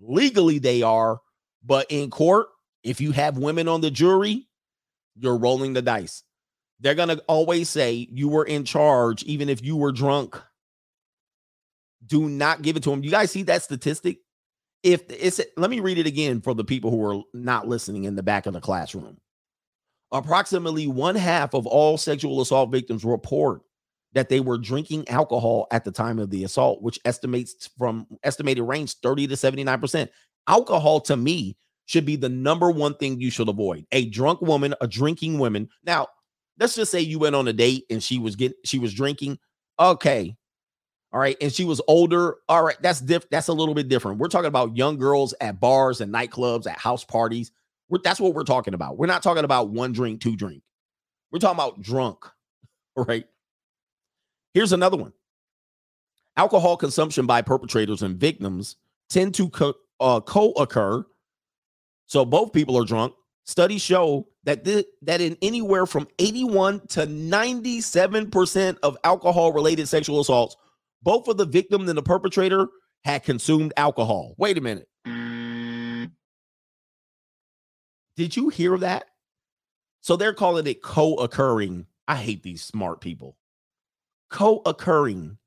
A: Legally, they are, but in court, if you have women on the jury, you're rolling the dice. They're going to always say you were in charge, even if you were drunk. Do not give it to them. You guys see that statistic? If it's, let me read it again for the people who are not listening in the back of the classroom. Approximately one half of all sexual assault victims report that they were drinking alcohol at the time of the assault, which estimates from estimated range 30 to 79%. Alcohol to me should be the number one thing you should avoid. A drunk woman, a drinking woman. Now, let's just say you went on a date and she was getting she was drinking. Okay. All right. And she was older. All right. That's diff that's a little bit different. We're talking about young girls at bars and nightclubs, at house parties. We're, that's what we're talking about. We're not talking about one drink, two drink. We're talking about drunk. All right. Here's another one. Alcohol consumption by perpetrators and victims tend to co- uh, co-occur. So both people are drunk. Studies show that that in anywhere from 81 to 97% of alcohol related sexual assaults, both of the victim and the perpetrator had consumed alcohol. Wait a minute. Did you hear that? So they're calling it co-occurring. I hate these smart people. Co-occurring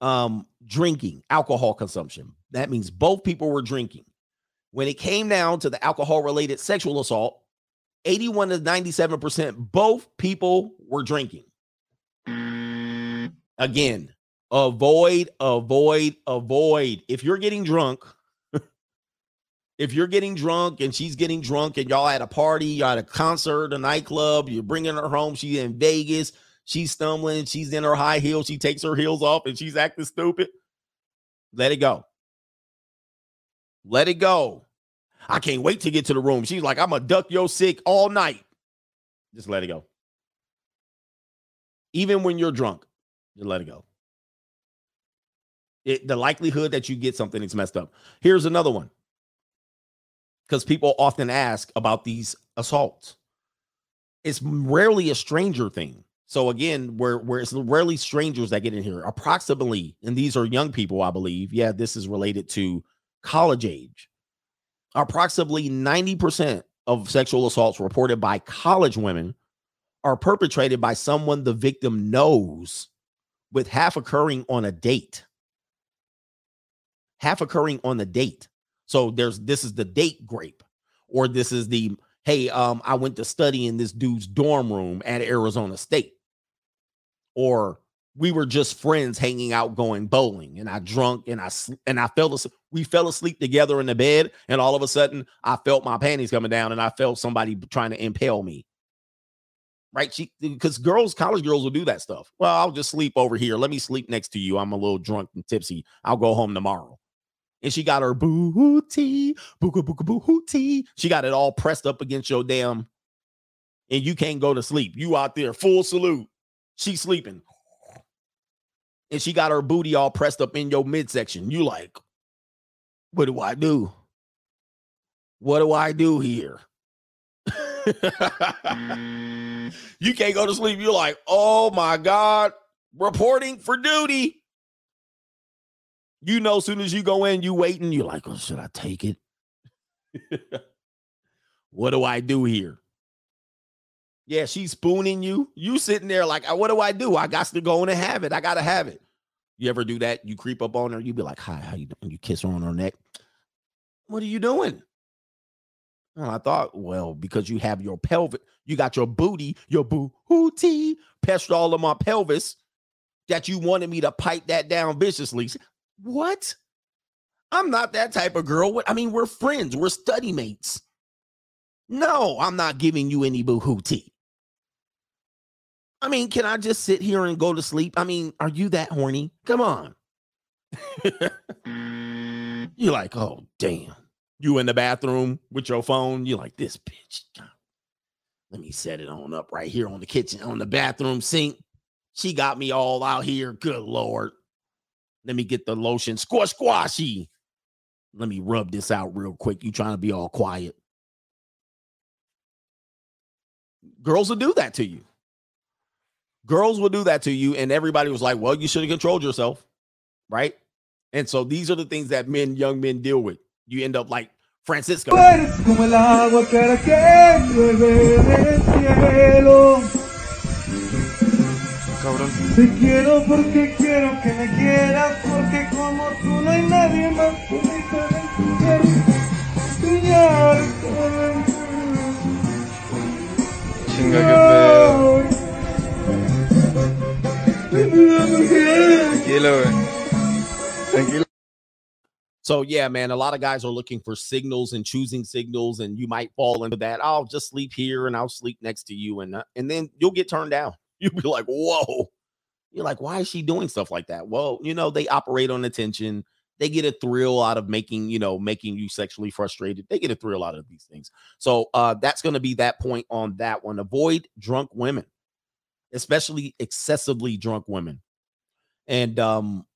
A: um drinking, alcohol consumption. That means both people were drinking. When it came down to the alcohol related sexual assault, 81 to 97% both people were drinking. Mm. Again, avoid, avoid, avoid. If you're getting drunk, if you're getting drunk and she's getting drunk and y'all at a party, y'all at a concert, a nightclub, you're bringing her home, she's in Vegas, she's stumbling, she's in her high heels, she takes her heels off and she's acting stupid. Let it go. Let it go. I can't wait to get to the room. She's like, I'm gonna duck your sick all night. Just let it go. Even when you're drunk, just let it go. It, the likelihood that you get something is messed up. Here's another one. Because people often ask about these assaults. It's rarely a stranger thing. So again, where where it's rarely strangers that get in here. Approximately, and these are young people, I believe. Yeah, this is related to college age. Approximately 90% of sexual assaults reported by college women are perpetrated by someone the victim knows, with half occurring on a date. Half occurring on the date. So there's this is the date grape, or this is the hey, um, I went to study in this dude's dorm room at Arizona State, or we were just friends hanging out going bowling, and I drunk and I and I fell asleep. We fell asleep together in the bed, and all of a sudden I felt my panties coming down, and I felt somebody trying to impale me. Right? She because girls, college girls will do that stuff. Well, I'll just sleep over here. Let me sleep next to you. I'm a little drunk and tipsy. I'll go home tomorrow and she got her booty, booga booga booty. She got it all pressed up against your damn, and you can't go to sleep. You out there full salute. She's sleeping, and she got her booty all pressed up in your midsection. You like, what do I do? What do I do here? you can't go to sleep. You're like, oh my god, reporting for duty. You know, as soon as you go in, you waiting. You're like, oh, should I take it? what do I do here? Yeah, she's spooning you. You sitting there like, uh, what do I do? I got to go in and have it. I gotta have it. You ever do that? You creep up on her. You be like, "Hi, how you doing?" You kiss her on her neck. What are you doing? Oh, I thought, well, because you have your pelvic, you got your booty, your booty pressed all of my pelvis, that you wanted me to pipe that down viciously. What? I'm not that type of girl. What? I mean, we're friends. We're study mates. No, I'm not giving you any boo boohooty. I mean, can I just sit here and go to sleep? I mean, are you that horny? Come on. You're like, oh, damn. You in the bathroom with your phone. You're like, this bitch. Let me set it on up right here on the kitchen, on the bathroom sink. She got me all out here. Good Lord. Let me get the lotion. Squash squashy. Let me rub this out real quick. You trying to be all quiet. Girls will do that to you. Girls will do that to you. And everybody was like, well, you should have controlled yourself. Right. And so these are the things that men, young men deal with. You end up like Francisco.
I: como el agua clara que llueve del cielo.
D: Cabrón.
I: Te quiero porque quiero que me quieras, porque como tú no hay nadie más que me pueda entender.
D: Chinga, qué pedo. Tranquilo. Tranquilo.
A: So yeah, man, a lot of guys are looking for signals and choosing signals, and you might fall into that. I'll just sleep here and I'll sleep next to you, and uh, and then you'll get turned down. You'll be like, whoa. You're like, why is she doing stuff like that? Well, you know, they operate on attention. They get a thrill out of making, you know, making you sexually frustrated. They get a thrill out of these things. So uh that's going to be that point on that one. Avoid drunk women, especially excessively drunk women. And um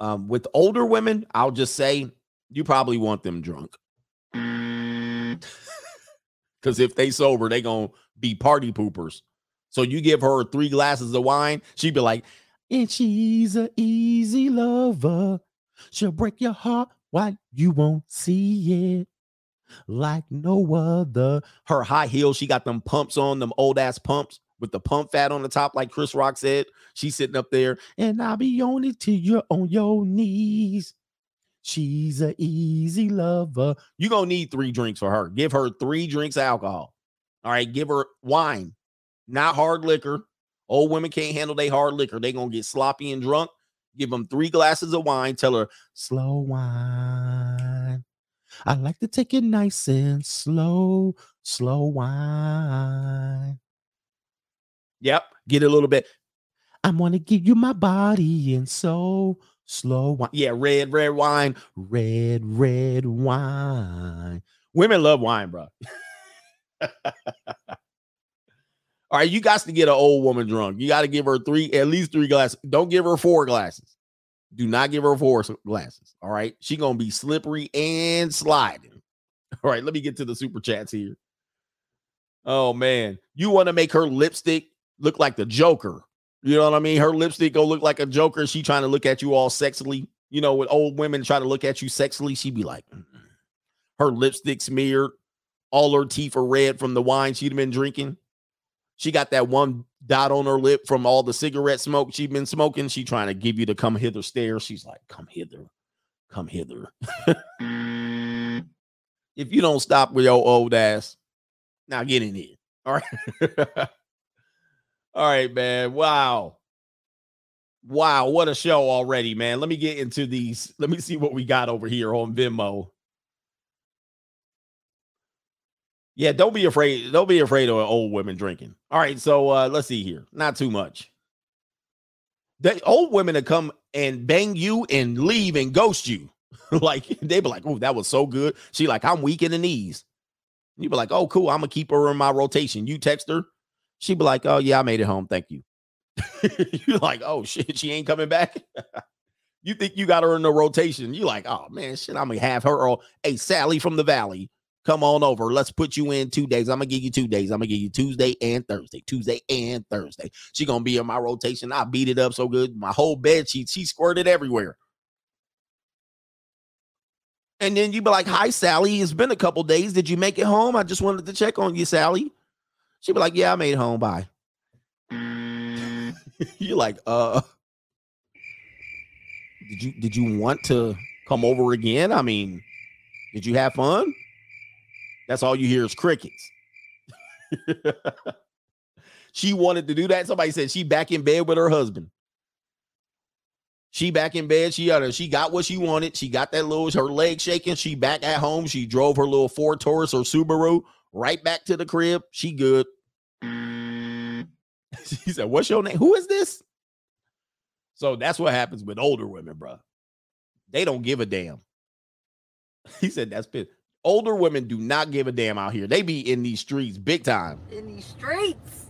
A: um with older women, I'll just say you probably want them drunk. Cuz if they sober, they going to be party poopers. So you give her three glasses of wine, she'd be like, and she's a easy lover. She'll break your heart while you won't see it. Like no other. Her high heels, she got them pumps on, them old ass pumps with the pump fat on the top, like Chris Rock said. She's sitting up there, and I'll be on it till you're on your knees. She's a easy lover. You're gonna need three drinks for her. Give her three drinks alcohol. All right, give her wine, not hard liquor. Old women can't handle they hard liquor. They gonna get sloppy and drunk. Give them three glasses of wine. Tell her slow wine. I like to take it nice and slow, slow wine. Yep, get a little bit. I'm gonna give you my body and soul. Slow wine. Yeah, red, red wine. Red, red wine. Women love wine, bro. All right, you got to get an old woman drunk. You got to give her three, at least three glasses. Don't give her four glasses. Do not give her four glasses. All right, she gonna be slippery and sliding. All right, let me get to the super chats here. Oh man, you want to make her lipstick look like the Joker? You know what I mean? Her lipstick go look like a Joker. She trying to look at you all sexily. You know, with old women trying to look at you sexily, she be like, mm her lipstick smeared, all her teeth are red from the wine she'd been drinking. She got that one dot on her lip from all the cigarette smoke she'd been smoking. She trying to give you the come hither stare. She's like, come hither, come hither. if you don't stop with your old ass, now get in here. All right. all right, man. Wow. Wow, what a show already, man. Let me get into these. Let me see what we got over here on Venmo. Yeah, don't be afraid. Don't be afraid of old women drinking. All right, so uh let's see here. Not too much. The old women that come and bang you and leave and ghost you. like they be like, oh, that was so good. She like, I'm weak in the knees. You be like, oh, cool. I'm gonna keep her in my rotation. You text her, she be like, oh yeah, I made it home. Thank you. You're like, oh shit, she ain't coming back. you think you got her in the rotation? You like, oh man, shit, I'm gonna have her. Or hey, Sally from the Valley, come on over. Let's put you in two days. I'm gonna give you two days. I'm gonna give you Tuesday and Thursday. Tuesday and Thursday. She gonna be in my rotation. I beat it up so good. My whole bed sheet, she squirted everywhere. And then you be like, "Hi, Sally. It's been a couple days. Did you make it home? I just wanted to check on you, Sally." She be like, "Yeah, I made home. Bye." You're like, "Uh, did you did you want to come over again? I mean, did you have fun?" That's all you hear is crickets. she wanted to do that. Somebody said she back in bed with her husband. She back in bed. She got she got what she wanted. She got that little her leg shaking. She back at home. She drove her little Ford Taurus or Subaru right back to the crib. She good. Mm. she said, "What's your name? Who is this?" So that's what happens with older women, bro. They don't give a damn. He said, "That's pit." Older women do not give a damn out here. They be in these streets big time.
B: In these streets.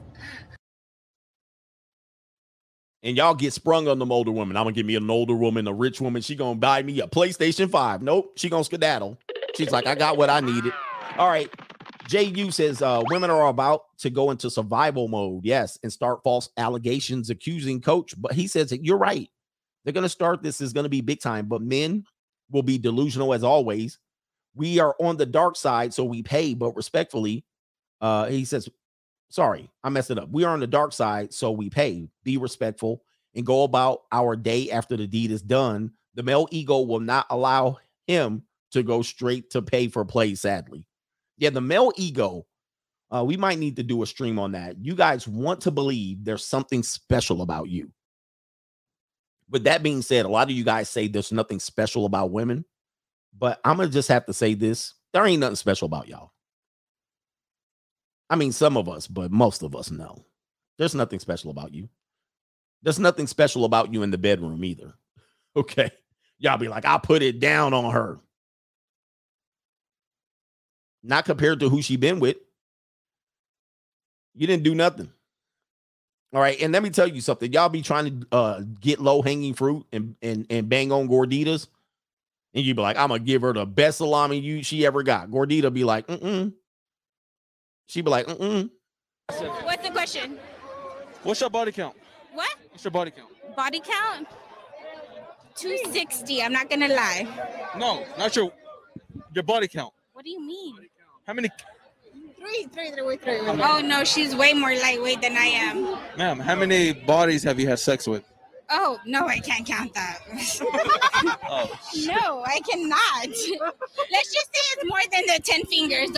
A: And y'all get sprung on them older women. I'm gonna give me an older woman, a rich woman. She gonna buy me a PlayStation 5. Nope, she gonna skedaddle. She's like, I got what I needed. All right. JU says uh, women are about to go into survival mode, yes, and start false allegations accusing coach. But he says you're right. They're gonna start this is gonna be big time, but men will be delusional as always we are on the dark side, so we pay, but respectfully, uh, he says, sorry, I messed it up. We are on the dark side, so we pay. Be respectful and go about our day after the deed is done. The male ego will not allow him to go straight to pay for play, sadly. Yeah, the male ego, uh, we might need to do a stream on that. You guys want to believe there's something special about you. But that being said, a lot of you guys say there's nothing special about women. But I'm gonna just have to say this: there ain't nothing special about y'all. I mean, some of us, but most of us know. There's nothing special about you. There's nothing special about you in the bedroom either. Okay. Y'all be like, I'll put it down on her. Not compared to who she been with. You didn't do nothing. All right. And let me tell you something. Y'all be trying to uh, get low hanging fruit and, and, and bang on Gorditas. And you be like, I'm going to give her the best salami you she ever got. Gordita be like, mm-mm. She be like, mm-mm.
B: What's the question?
D: What's your body count?
B: What?
D: What's your body count?
B: Body count? 260. I'm not gonna lie.
D: No, not your your body count.
B: What do you mean?
D: How many,
B: Three, three, three, three. Oh no, she's way more lightweight than I am.
D: ma'am? How many bodies have you had sex with?
B: Oh no, I can't count that.
D: Oh,
B: no, I cannot. Let's just say it's more than the 10 fingers.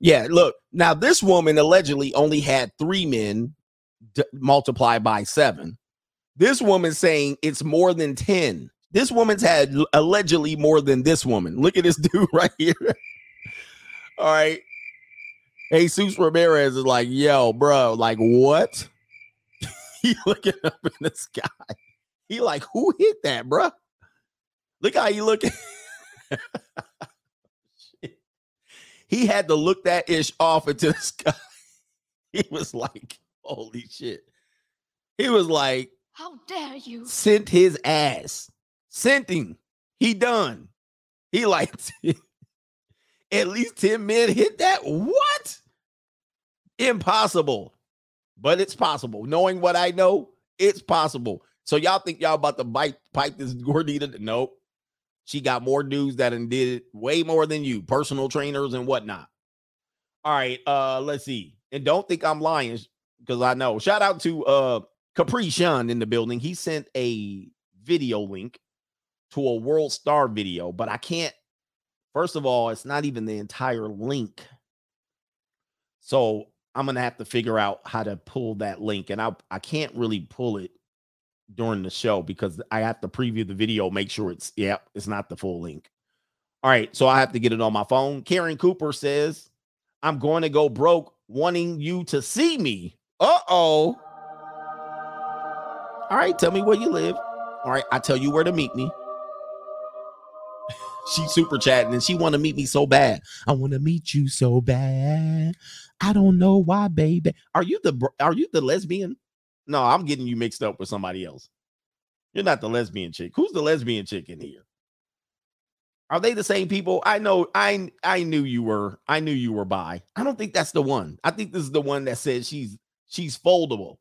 A: Yeah, look. Now this woman allegedly only had three men d- multiplied by seven. This woman saying it's more than 10. This woman's had allegedly more than this woman. Look at this dude right here. All right. Jesus Ramirez is like, yo, bro, like what? he looking up in the sky. He like, who hit that, bro? Look how he looking. he had to look that ish off into the sky. He was like, holy shit. He was like,
E: How dare you?
A: sent his ass. Sent him. He done. He like at least 10 men hit that. What? Impossible. But it's possible. Knowing what I know, it's possible. So y'all think y'all about to bite pipe this gordita? Nope. She got more dudes that did it way more than you, personal trainers and whatnot. All right, uh, let's see. And don't think I'm lying because I know. Shout out to uh Capri Shun in the building. He sent a video link to a World Star video, but I can't. First of all, it's not even the entire link. So I'm gonna have to figure out how to pull that link, and I I can't really pull it during the show because I have to preview the video, make sure it's yep, it's not the full link. All right, so I have to get it on my phone. Karen Cooper says, "I'm going to go broke, wanting you to see me." Uh oh. All right, tell me where you live. All right, I tell you where to meet me. She's super chatting and she want to meet me so bad. I want to meet you so bad. I don't know why, baby. Are you the are you the lesbian? No, I'm getting you mixed up with somebody else. You're not the lesbian chick. Who's the lesbian chick in here? Are they the same people? I know I I knew you were I knew you were by. I don't think that's the one. I think this is the one that says she's she's foldable.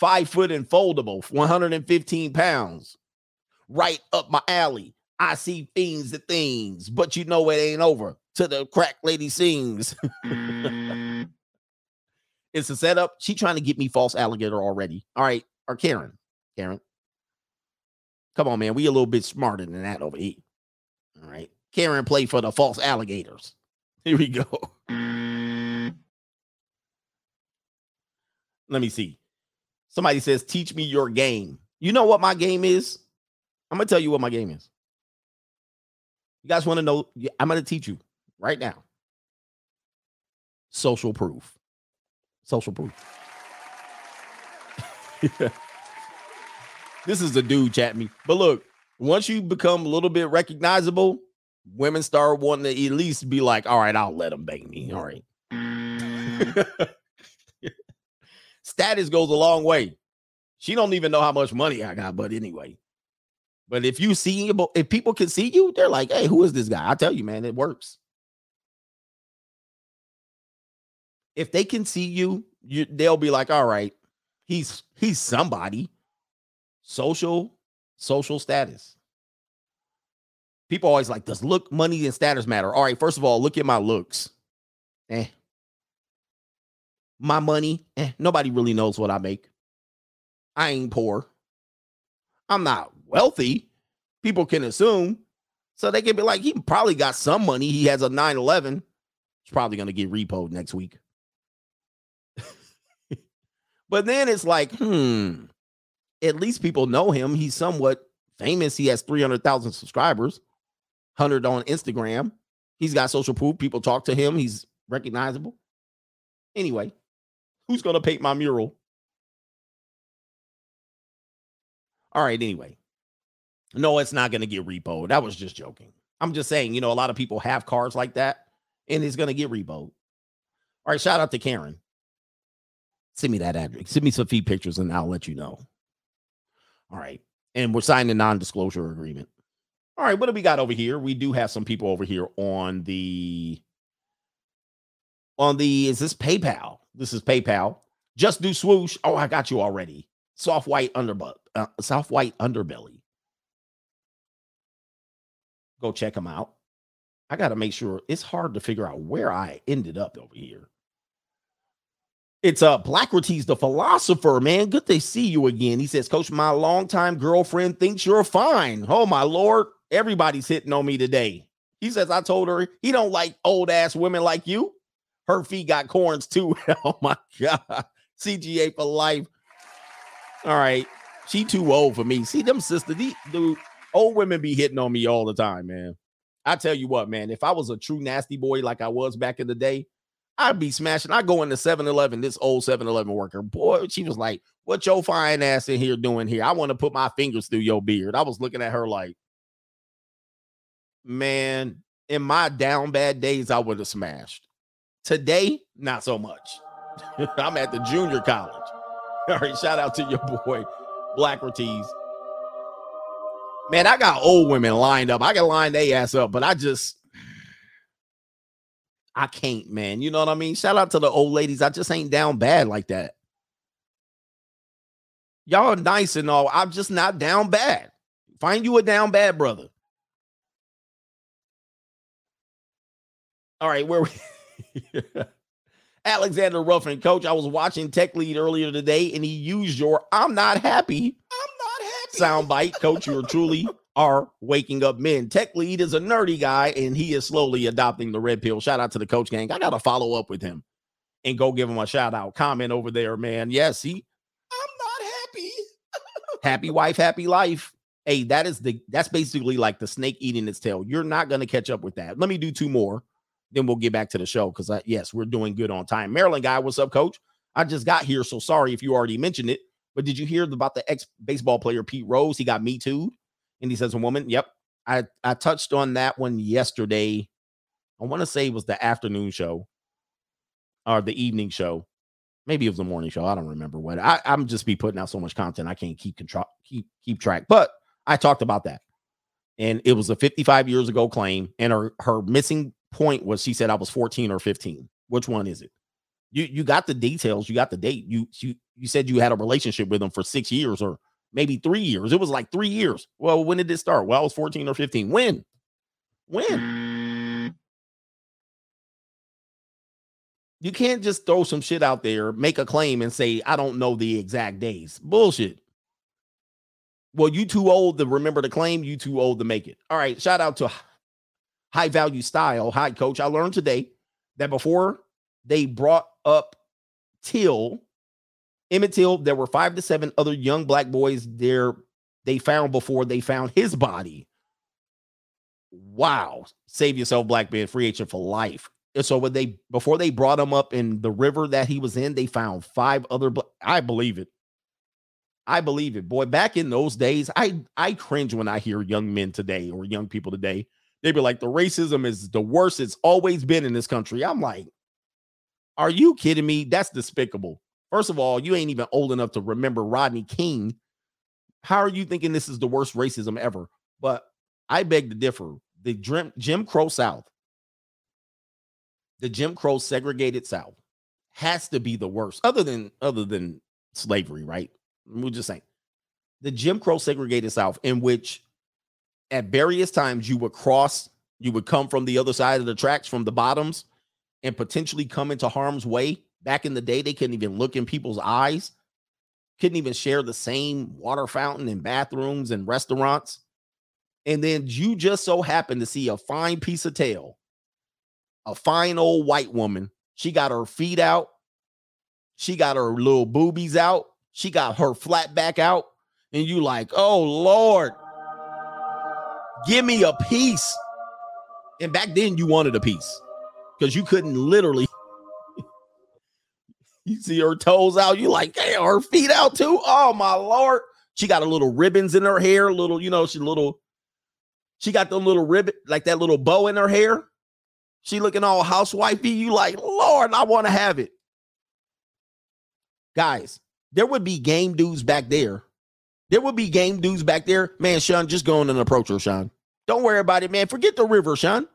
A: Five foot and foldable, 115 pounds. Right up my alley. I see things and things, but you know it ain't over. To the crack lady sings. Mm. it's a setup. She trying to get me false alligator already. All right. Or Karen. Karen. Come on, man. We a little bit smarter than that over here. All right. Karen played for the false alligators. Here we go. Mm. Let me see. Somebody says, teach me your game. You know what my game is? I'm gonna tell you what my game is. You guys want to know? I'm gonna teach you right now. Social proof. Social proof. this is a dude chat me. But look, once you become a little bit recognizable, women start wanting to at least be like, all right, I'll let them bang me. All right. Status goes a long way. She don't even know how much money I got, but anyway. But if you see, if people can see you, they're like, hey, who is this guy? I tell you, man, it works. If they can see you, you they'll be like, all right, he's he's somebody. Social, social status. People always like, does look, money, and status matter? All right, first of all, look at my looks. Eh. My money, eh, nobody really knows what I make. I ain't poor. I'm not wealthy. People can assume. So they can be like, he probably got some money. He has a 9 11. He's probably going to get repoed next week. but then it's like, hmm, at least people know him. He's somewhat famous. He has 300,000 subscribers. Hundred on Instagram. He's got social proof. People talk to him. He's recognizable. Anyway, who's gonna paint my mural? All right, anyway. No, it's not gonna get repoed. That was just joking. I'm just saying, you know, a lot of people have cars like that, and it's gonna get repoed. All right, shout out to Karen. Send me that address. Send me some feed pictures, and I'll let you know. All right. And we're signing a non-disclosure agreement. All right, what do we got over here? We do have some people over here on the on the is this PayPal? This is PayPal. Just do swoosh. Oh, I got you already. Soft white underbutt, uh, soft white underbelly. Go check them out. I got to make sure it's hard to figure out where I ended up over here. It's uh Blackrates, the philosopher, man. Good to see you again. He says, Coach, my longtime girlfriend thinks you're fine. Oh my lord, everybody's hitting on me today. He says, I told her he don't like old ass women like you. Her feet got corns too. oh my god. CGA for life. All right. She too old for me. See them sister, the dude, old women be hitting on me all the time, man. I tell you what, man, if I was a true nasty boy like I was back in the day, I'd be smashing. I go into 7 Eleven, this old 7 Eleven worker. Boy, she was like, What your fine ass in here doing here? I want to put my fingers through your beard. I was looking at her like, Man, in my down bad days, I would have smashed. Today, not so much. I'm at the junior college. All right, shout out to your boy, Blackrates. Man, I got old women lined up. I can line their ass up, but I just I can't, man. You know what I mean? Shout out to the old ladies. I just ain't down bad like that. Y'all are nice and all. I'm just not down bad. Find you a down bad brother. All right, where we Alexander Ruffin, coach. I was watching Tech Lead earlier today, and he used your I'm not happy. Soundbite, coach. You are truly are waking up men. Tech lead is a nerdy guy, and he is slowly adopting the red pill. Shout out to the coach gang. I got to follow up with him and go give him a shout out. Comment over there, man. Yes, he. I'm not happy. happy wife, happy life. Hey, that is the that's basically like the snake eating its tail. You're not gonna catch up with that. Let me do two more, then we'll get back to the show because yes, we're doing good on time. Maryland guy, what's up, coach? I just got here, so sorry if you already mentioned it. But did you hear about the ex baseball player Pete Rose? He got me too and he says a woman. Yep. I, I touched on that one yesterday. I want to say it was the afternoon show or the evening show. Maybe it was the morning show. I don't remember what. I, I'm just be putting out so much content. I can't keep control keep keep track. But I talked about that. And it was a 55 years ago claim. And her her missing point was she said I was 14 or 15. Which one is it? You you got the details, you got the date. You you you said you had a relationship with him for six years or maybe three years. It was like three years. Well, when did this start? Well, I was 14 or 15. When? When? You can't just throw some shit out there, make a claim, and say, I don't know the exact days. Bullshit. Well, you too old to remember the claim, you too old to make it. All right. Shout out to high value style. Hi, coach. I learned today that before they brought up Till Emmett Till, there were five to seven other young black boys there they found before they found his body. Wow. Save yourself, black man, free agent for life. And so when they before they brought him up in the river that he was in, they found five other I believe it. I believe it. Boy, back in those days, I I cringe when I hear young men today or young people today. They be like, the racism is the worst it's always been in this country. I'm like, are you kidding me? That's despicable. First of all, you ain't even old enough to remember Rodney King. How are you thinking this is the worst racism ever? But I beg to differ. The Jim, Crow South, the Jim Crow segregated South, has to be the worst, other than other than slavery, right? We're just saying the Jim Crow segregated South, in which at various times you would cross, you would come from the other side of the tracks from the bottoms and potentially come into harm's way Back in the day, they couldn't even look in people's eyes, couldn't even share the same water fountain and bathrooms and restaurants. And then you just so happen to see a fine piece of tail, a fine old white woman. She got her feet out, she got her little boobies out, she got her flat back out, and you like, oh Lord, give me a piece. And back then you wanted a piece because you couldn't literally you see her toes out, you like, damn, her feet out too. Oh my lord. She got a little ribbons in her hair, little, you know, she little, she got the little ribbon, like that little bow in her hair. She looking all housewifey. You like, Lord, I want to have it. Guys, there would be game dudes back there. There would be game dudes back there. Man, Sean, just go on and approach her, Sean. Don't worry about it, man. Forget the river, Sean.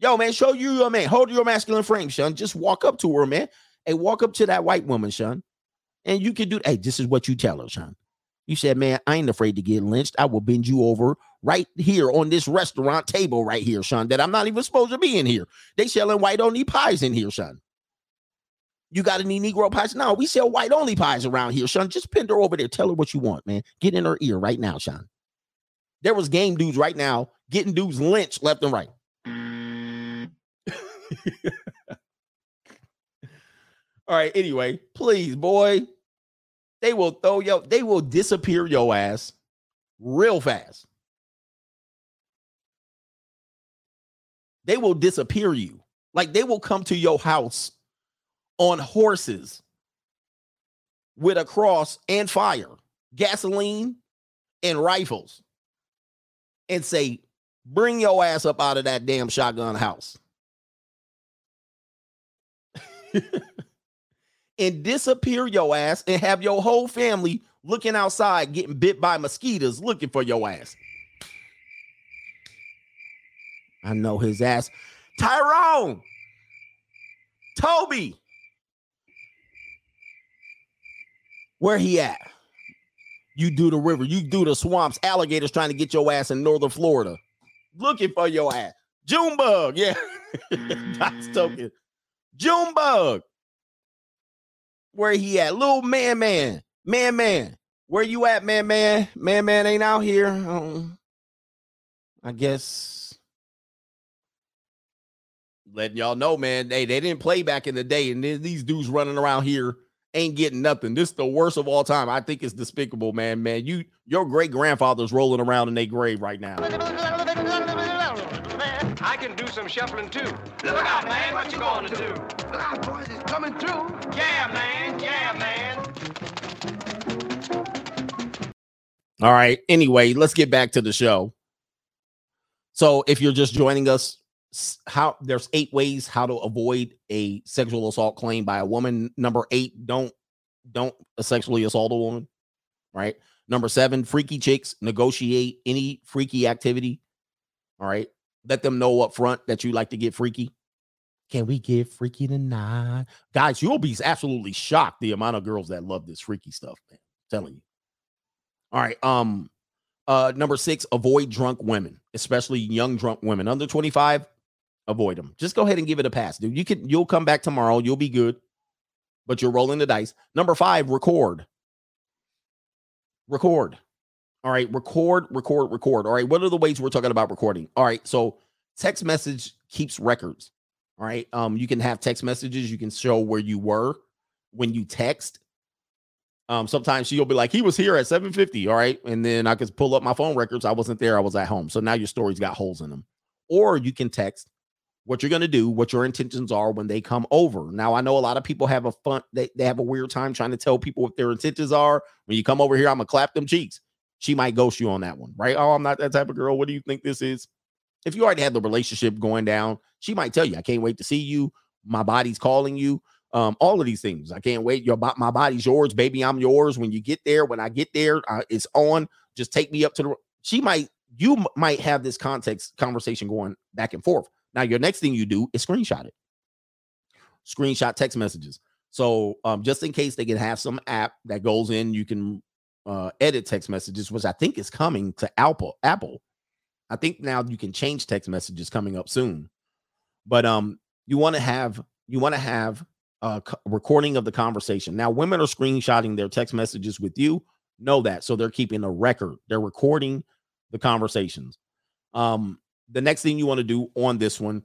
A: Yo, man, show you your man. Hold your masculine frame, Sean. Just walk up to her, man. Hey, walk up to that white woman, Sean. And you can do, hey, this is what you tell her, Sean. You said, man, I ain't afraid to get lynched. I will bend you over right here on this restaurant table right here, Sean, that I'm not even supposed to be in here. They selling white only pies in here, Sean. You got any Negro pies? No, we sell white only pies around here, Sean. Just pin her over there. Tell her what you want, man. Get in her ear right now, Sean. There was game dudes right now getting dudes lynched left and right. All right. Anyway, please, boy, they will throw yo, they will disappear your ass real fast. They will disappear you. Like they will come to your house on horses with a cross and fire, gasoline and rifles, and say, Bring your ass up out of that damn shotgun house. and disappear your ass and have your whole family looking outside getting bit by mosquitoes looking for your ass. I know his ass. Tyrone, Toby, where he at? You do the river, you do the swamps, alligators trying to get your ass in northern Florida, looking for your ass. Junebug, yeah, that's mm. token. Junebug, where he at? Little man, man, man, man. Where you at, man, man? Man, man ain't out here. Um, I guess letting y'all know, man. They they didn't play back in the day, and these dudes running around here ain't getting nothing. This is the worst of all time. I think it's despicable, man. Man, you your great grandfather's rolling around in their grave right now.
J: I can do some shuffling too. Look out, man. What you going to do? Look out, boys. It's coming through. Yeah, man. Yeah, man.
A: All right. Anyway, let's get back to the show. So, if you're just joining us, how there's eight ways how to avoid a sexual assault claim by a woman. Number eight, don't don't sexually assault a woman. Right. Number seven, freaky chicks negotiate any freaky activity. All right. Let them know up front that you like to get freaky. Can we get freaky tonight? Guys, you'll be absolutely shocked the amount of girls that love this freaky stuff, man. I'm telling you. All right. Um, uh, number six, avoid drunk women, especially young drunk women under 25. Avoid them. Just go ahead and give it a pass, dude. You can you'll come back tomorrow, you'll be good, but you're rolling the dice. Number five, record. Record. All right, record, record, record. All right, what are the ways we're talking about recording? All right, so text message keeps records. All right, um, you can have text messages. You can show where you were when you text. Um, sometimes she'll be like, he was here at 750. All right. And then I could pull up my phone records. I wasn't there. I was at home. So now your story's got holes in them. Or you can text what you're going to do, what your intentions are when they come over. Now, I know a lot of people have a fun, they, they have a weird time trying to tell people what their intentions are. When you come over here, I'm to clap them cheeks. She might ghost you on that one, right? Oh, I'm not that type of girl. What do you think this is? If you already had the relationship going down, she might tell you, I can't wait to see you. My body's calling you um, all of these things. I can't wait. Your my body's yours, baby. I'm yours. When you get there, when I get there, uh, it's on. Just take me up to the. She might, you might have this context conversation going back and forth. Now, your next thing you do is screenshot it. Screenshot text messages. So, um, just in case they can have some app that goes in, you can uh, edit text messages, which I think is coming to Apple. Apple. I think now you can change text messages coming up soon. But um, you want to have you want to have uh, recording of the conversation. Now, women are screenshotting their text messages with you. Know that. So they're keeping a record. They're recording the conversations. Um, the next thing you want to do on this one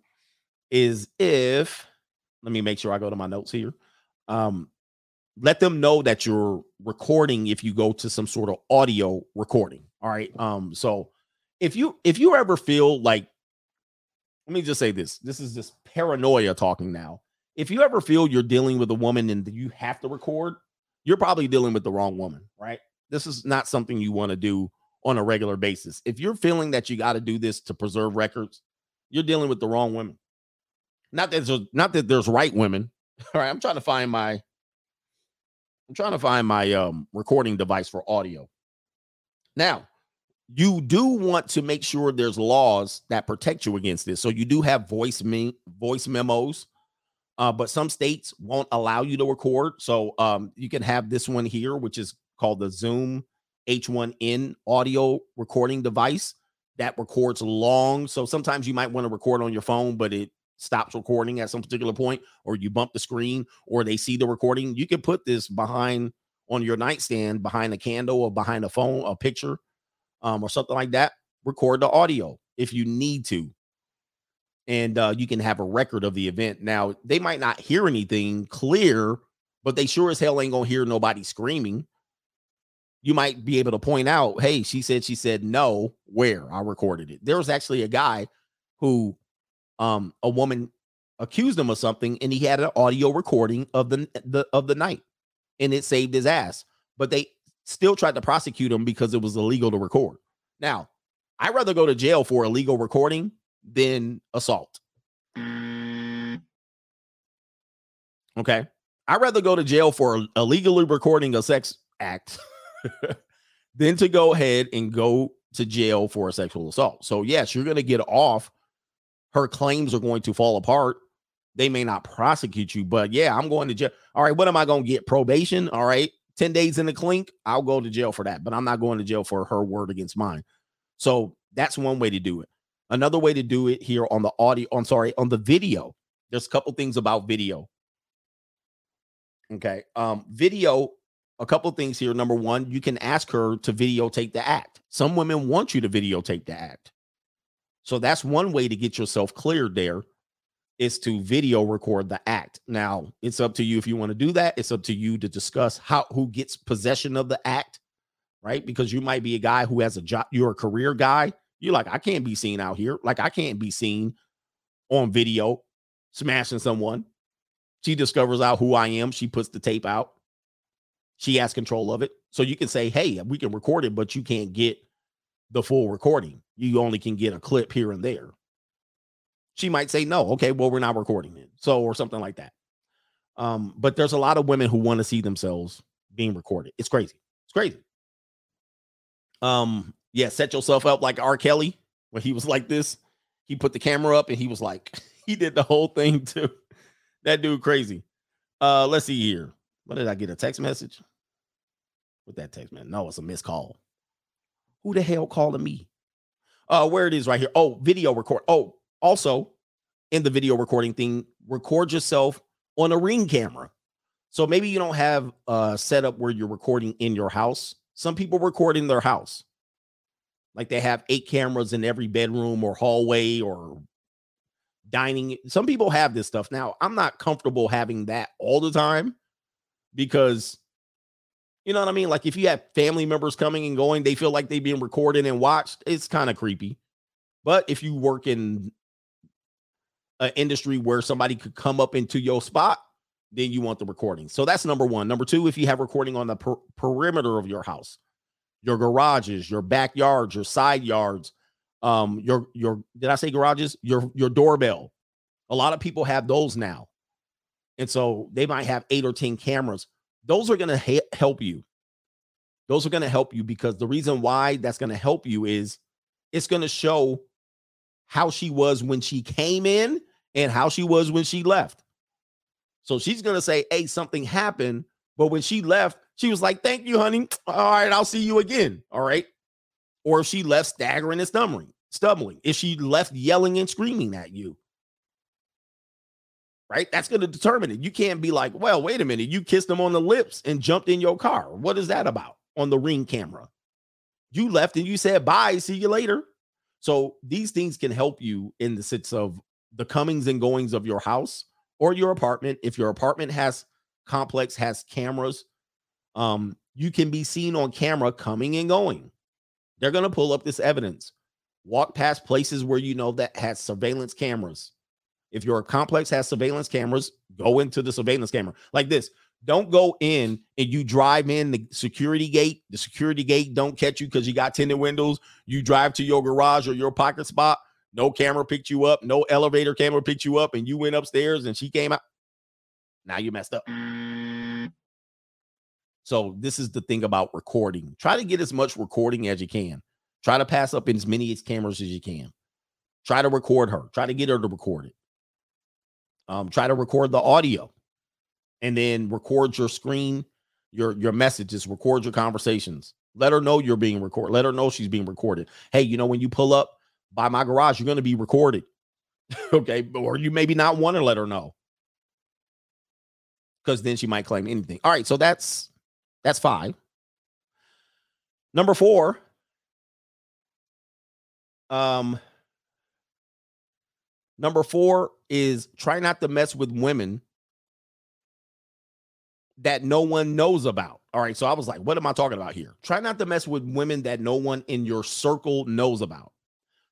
A: is if let me make sure I go to my notes here. Um, let them know that you're recording if you go to some sort of audio recording. All right. Um, so if you if you ever feel like let me just say this. This is just paranoia talking now. If you ever feel you're dealing with a woman and you have to record, you're probably dealing with the wrong woman, right? This is not something you want to do on a regular basis. If you're feeling that you got to do this to preserve records, you're dealing with the wrong women. Not that there's not that there's right women. All right, I'm trying to find my I'm trying to find my um recording device for audio. Now, you do want to make sure there's laws that protect you against this. So you do have voice me- voice memos, uh, but some states won't allow you to record. So um, you can have this one here, which is called the Zoom H1N audio recording device that records long. So sometimes you might want to record on your phone, but it stops recording at some particular point, or you bump the screen, or they see the recording. You can put this behind on your nightstand, behind a candle, or behind a phone, a picture um, or something like that, record the audio if you need to. And uh, you can have a record of the event. Now, they might not hear anything clear, but they sure as hell ain't gonna hear nobody screaming. You might be able to point out, hey, she said, she said no, where I recorded it. There was actually a guy who um a woman accused him of something and he had an audio recording of the, the of the night and it saved his ass. But they still tried to prosecute him because it was illegal to record. Now, I'd rather go to jail for illegal recording than assault. Okay. I'd rather go to jail for illegally recording a sex act than to go ahead and go to jail for a sexual assault. So, yes, you're going to get off. Her claims are going to fall apart. They may not prosecute you, but yeah, I'm going to jail. All right, what am I going to get? Probation? All right. 10 days in the clink, I'll go to jail for that, but I'm not going to jail for her word against mine. So that's one way to do it. Another way to do it here on the audio, I'm sorry, on the video. There's a couple things about video. Okay. Um, video, a couple things here. Number one, you can ask her to videotape the act. Some women want you to videotape the act. So that's one way to get yourself cleared there is to video record the act. Now, it's up to you if you want to do that. It's up to you to discuss how who gets possession of the act, right? Because you might be a guy who has a job, you're a career guy. You're like, I can't be seen out here. Like, I can't be seen on video smashing someone. She discovers out who I am. She puts the tape out. She has control of it. So you can say, hey, we can record it, but you can't get the full recording. You only can get a clip here and there. She might say no okay well we're not recording it so or something like that. Um but there's a lot of women who want to see themselves being recorded. It's crazy. It's crazy. Um yeah set yourself up like r. Kelly when he was like this. He put the camera up and he was like he did the whole thing too. That dude crazy. Uh let's see here. What did i get? A text message? With that text man? No it's a missed call. Who the hell calling me uh where it is right here oh video record oh also, in the video recording thing, record yourself on a ring camera. So maybe you don't have a setup where you're recording in your house. Some people record in their house. Like they have eight cameras in every bedroom or hallway or dining. Some people have this stuff. Now, I'm not comfortable having that all the time because you know what I mean? Like if you have family members coming and going, they feel like they're being recorded and watched. It's kind of creepy. But if you work in an industry where somebody could come up into your spot, then you want the recording. So that's number one. Number two, if you have recording on the per- perimeter of your house, your garages, your backyards, your side yards, um, your your did I say garages? Your your doorbell. A lot of people have those now, and so they might have eight or ten cameras. Those are going to ha- help you. Those are going to help you because the reason why that's going to help you is it's going to show how she was when she came in and how she was when she left. So she's going to say, Hey, something happened. But when she left, she was like, Thank you, honey. All right, I'll see you again. All right. Or if she left staggering and stumbling, stumbling, if she left yelling and screaming at you, right? That's going to determine it. You can't be like, Well, wait a minute. You kissed him on the lips and jumped in your car. What is that about on the ring camera? You left and you said, Bye, see you later. So these things can help you in the sense of the comings and goings of your house or your apartment. If your apartment has complex, has cameras, um, you can be seen on camera coming and going. They're going to pull up this evidence. Walk past places where you know that has surveillance cameras. If your complex has surveillance cameras, go into the surveillance camera like this. Don't go in and you drive in the security gate. The security gate don't catch you because you got tinted windows. You drive to your garage or your pocket spot. No camera picked you up. No elevator camera picked you up, and you went upstairs and she came out. Now you messed up. So this is the thing about recording. Try to get as much recording as you can. Try to pass up in as many cameras as you can. Try to record her. Try to get her to record it. Um, try to record the audio, and then record your screen, your your messages. Record your conversations. Let her know you're being recorded. Let her know she's being recorded. Hey, you know when you pull up by my garage, you're going to be recorded. okay, or you maybe not want to let her know because then she might claim anything. All right, so that's that's five. Number four. Um, number four is try not to mess with women that no one knows about. All right. So I was like, what am I talking about here? Try not to mess with women that no one in your circle knows about.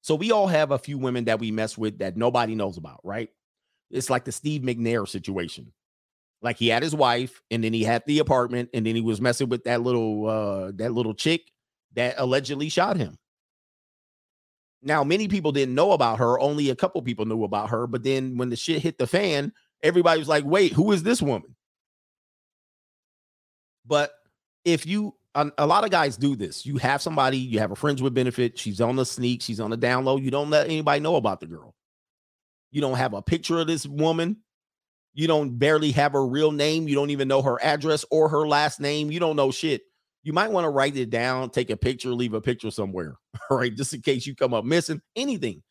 A: So we all have a few women that we mess with that nobody knows about, right? It's like the Steve McNair situation. Like he had his wife, and then he had the apartment, and then he was messing with that little uh that little chick that allegedly shot him. Now, many people didn't know about her. Only a couple people knew about her. But then when the shit hit the fan, everybody was like, wait, who is this woman? But if you, a, a lot of guys do this. You have somebody, you have a friends with benefit. She's on the sneak, she's on the download. You don't let anybody know about the girl. You don't have a picture of this woman. You don't barely have her real name. You don't even know her address or her last name. You don't know shit. You might want to write it down, take a picture, leave a picture somewhere, right? Just in case you come up missing anything.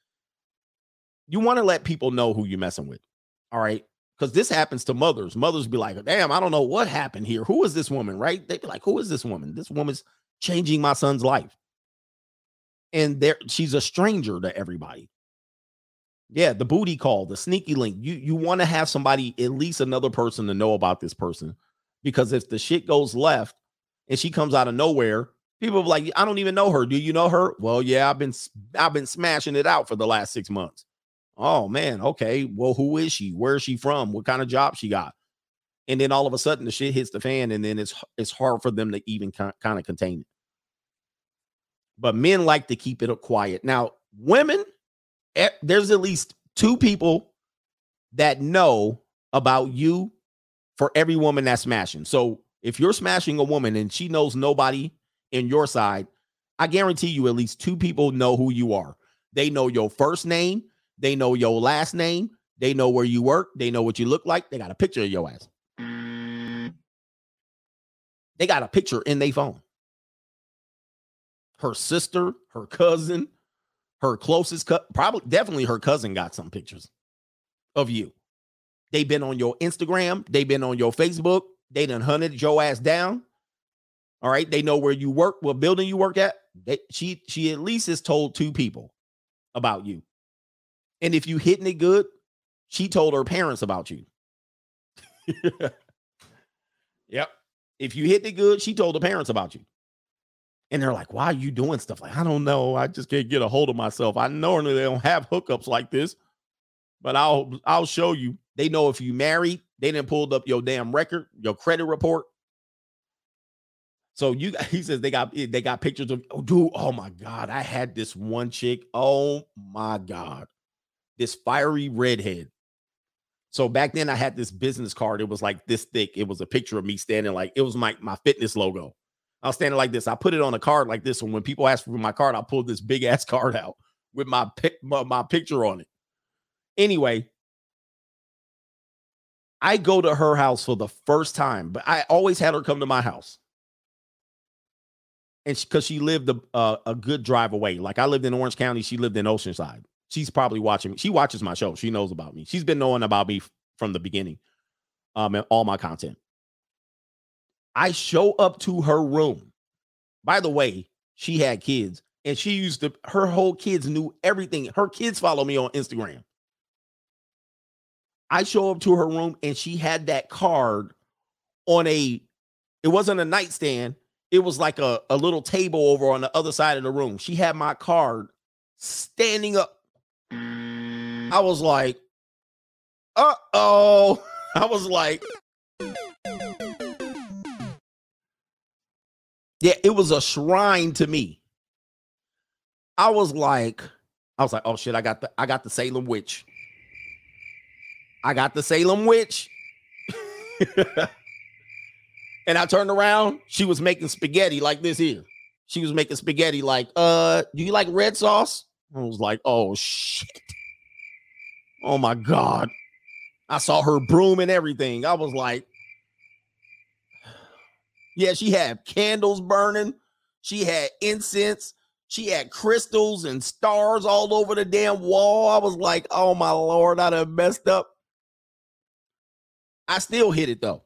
A: You want to let people know who you're messing with, all right? Because this happens to mothers. Mothers be like, damn, I don't know what happened here. Who is this woman, right? They be like, who is this woman? This woman's changing my son's life. And there, she's a stranger to everybody. Yeah, the booty call, the sneaky link. You you want to have somebody, at least another person, to know about this person, because if the shit goes left and she comes out of nowhere, people like, I don't even know her. Do you know her? Well, yeah, I've been I've been smashing it out for the last six months. Oh man, okay. Well, who is she? Where is she from? What kind of job she got? And then all of a sudden, the shit hits the fan, and then it's it's hard for them to even kind of contain it. But men like to keep it quiet. Now, women eh, there's at least two people that know about you for every woman that's smashing. So if you're smashing a woman and she knows nobody in your side, I guarantee you at least two people know who you are. They know your first name, they know your last name, they know where you work, they know what you look like, they got a picture of your ass. They got a picture in their phone. Her sister, her cousin, her closest cut, probably definitely her cousin got some pictures of you. They've been on your Instagram, they've been on your Facebook, they done hunted your ass down. All right, they know where you work, what building you work at. They, she she at least has told two people about you. And if you hitting it good, she told her parents about you. yep. If you hit it good, she told the parents about you and they're like, "Why are you doing stuff like I don't know? I just can't get a hold of myself. I normally they don't have hookups like this, but I'll I'll show you. They know if you married, they didn't pulled up your damn record, your credit report. So you he says they got they got pictures of oh dude, oh my god, I had this one chick. Oh my god, this fiery redhead. So back then I had this business card. It was like this thick. It was a picture of me standing like it was my my fitness logo. I was standing like this. I put it on a card like this. And when people ask for my card, I pulled this big ass card out with my, my, my picture on it. Anyway, I go to her house for the first time, but I always had her come to my house. And because she, she, lived a, a good drive away. Like I lived in Orange County, she lived in Oceanside. She's probably watching. She watches my show. She knows about me. She's been knowing about me from the beginning, um, and all my content. I show up to her room. By the way, she had kids and she used to, her whole kids knew everything. Her kids follow me on Instagram. I show up to her room and she had that card on a, it wasn't a nightstand. It was like a, a little table over on the other side of the room. She had my card standing up. I was like, uh oh. I was like, yeah, it was a shrine to me. I was like, I was like, oh shit, I got the I got the Salem witch. I got the Salem witch. and I turned around, she was making spaghetti like this here. She was making spaghetti like, uh, do you like red sauce? I was like, oh shit. Oh my god. I saw her broom and everything. I was like, yeah, she had candles burning. She had incense. She had crystals and stars all over the damn wall. I was like, oh my lord, I done messed up. I still hit it though.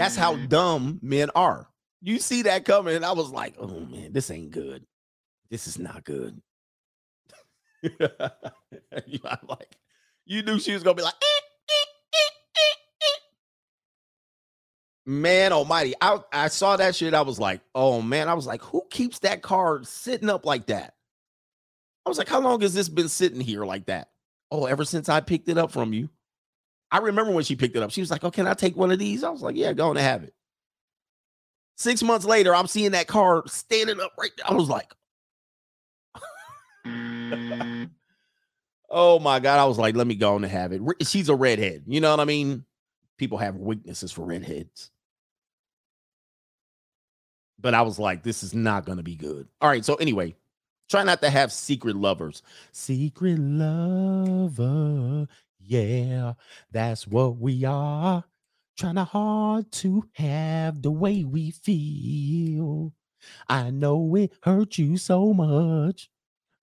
A: That's how dumb men are. You see that coming, and I was like, oh man, this ain't good. This is not good. I'm like, you knew she was gonna be like, man almighty I, I saw that shit i was like oh man i was like who keeps that car sitting up like that i was like how long has this been sitting here like that oh ever since i picked it up from you i remember when she picked it up she was like oh can i take one of these i was like yeah go on and have it six months later i'm seeing that car standing up right there i was like mm. oh my god i was like let me go on and have it she's a redhead you know what i mean people have weaknesses for redheads. But I was like, this is not going to be good. All right. So, anyway, try not to have secret lovers. Secret lover. Yeah, that's what we are. Trying hard to have the way we feel. I know it hurt you so much,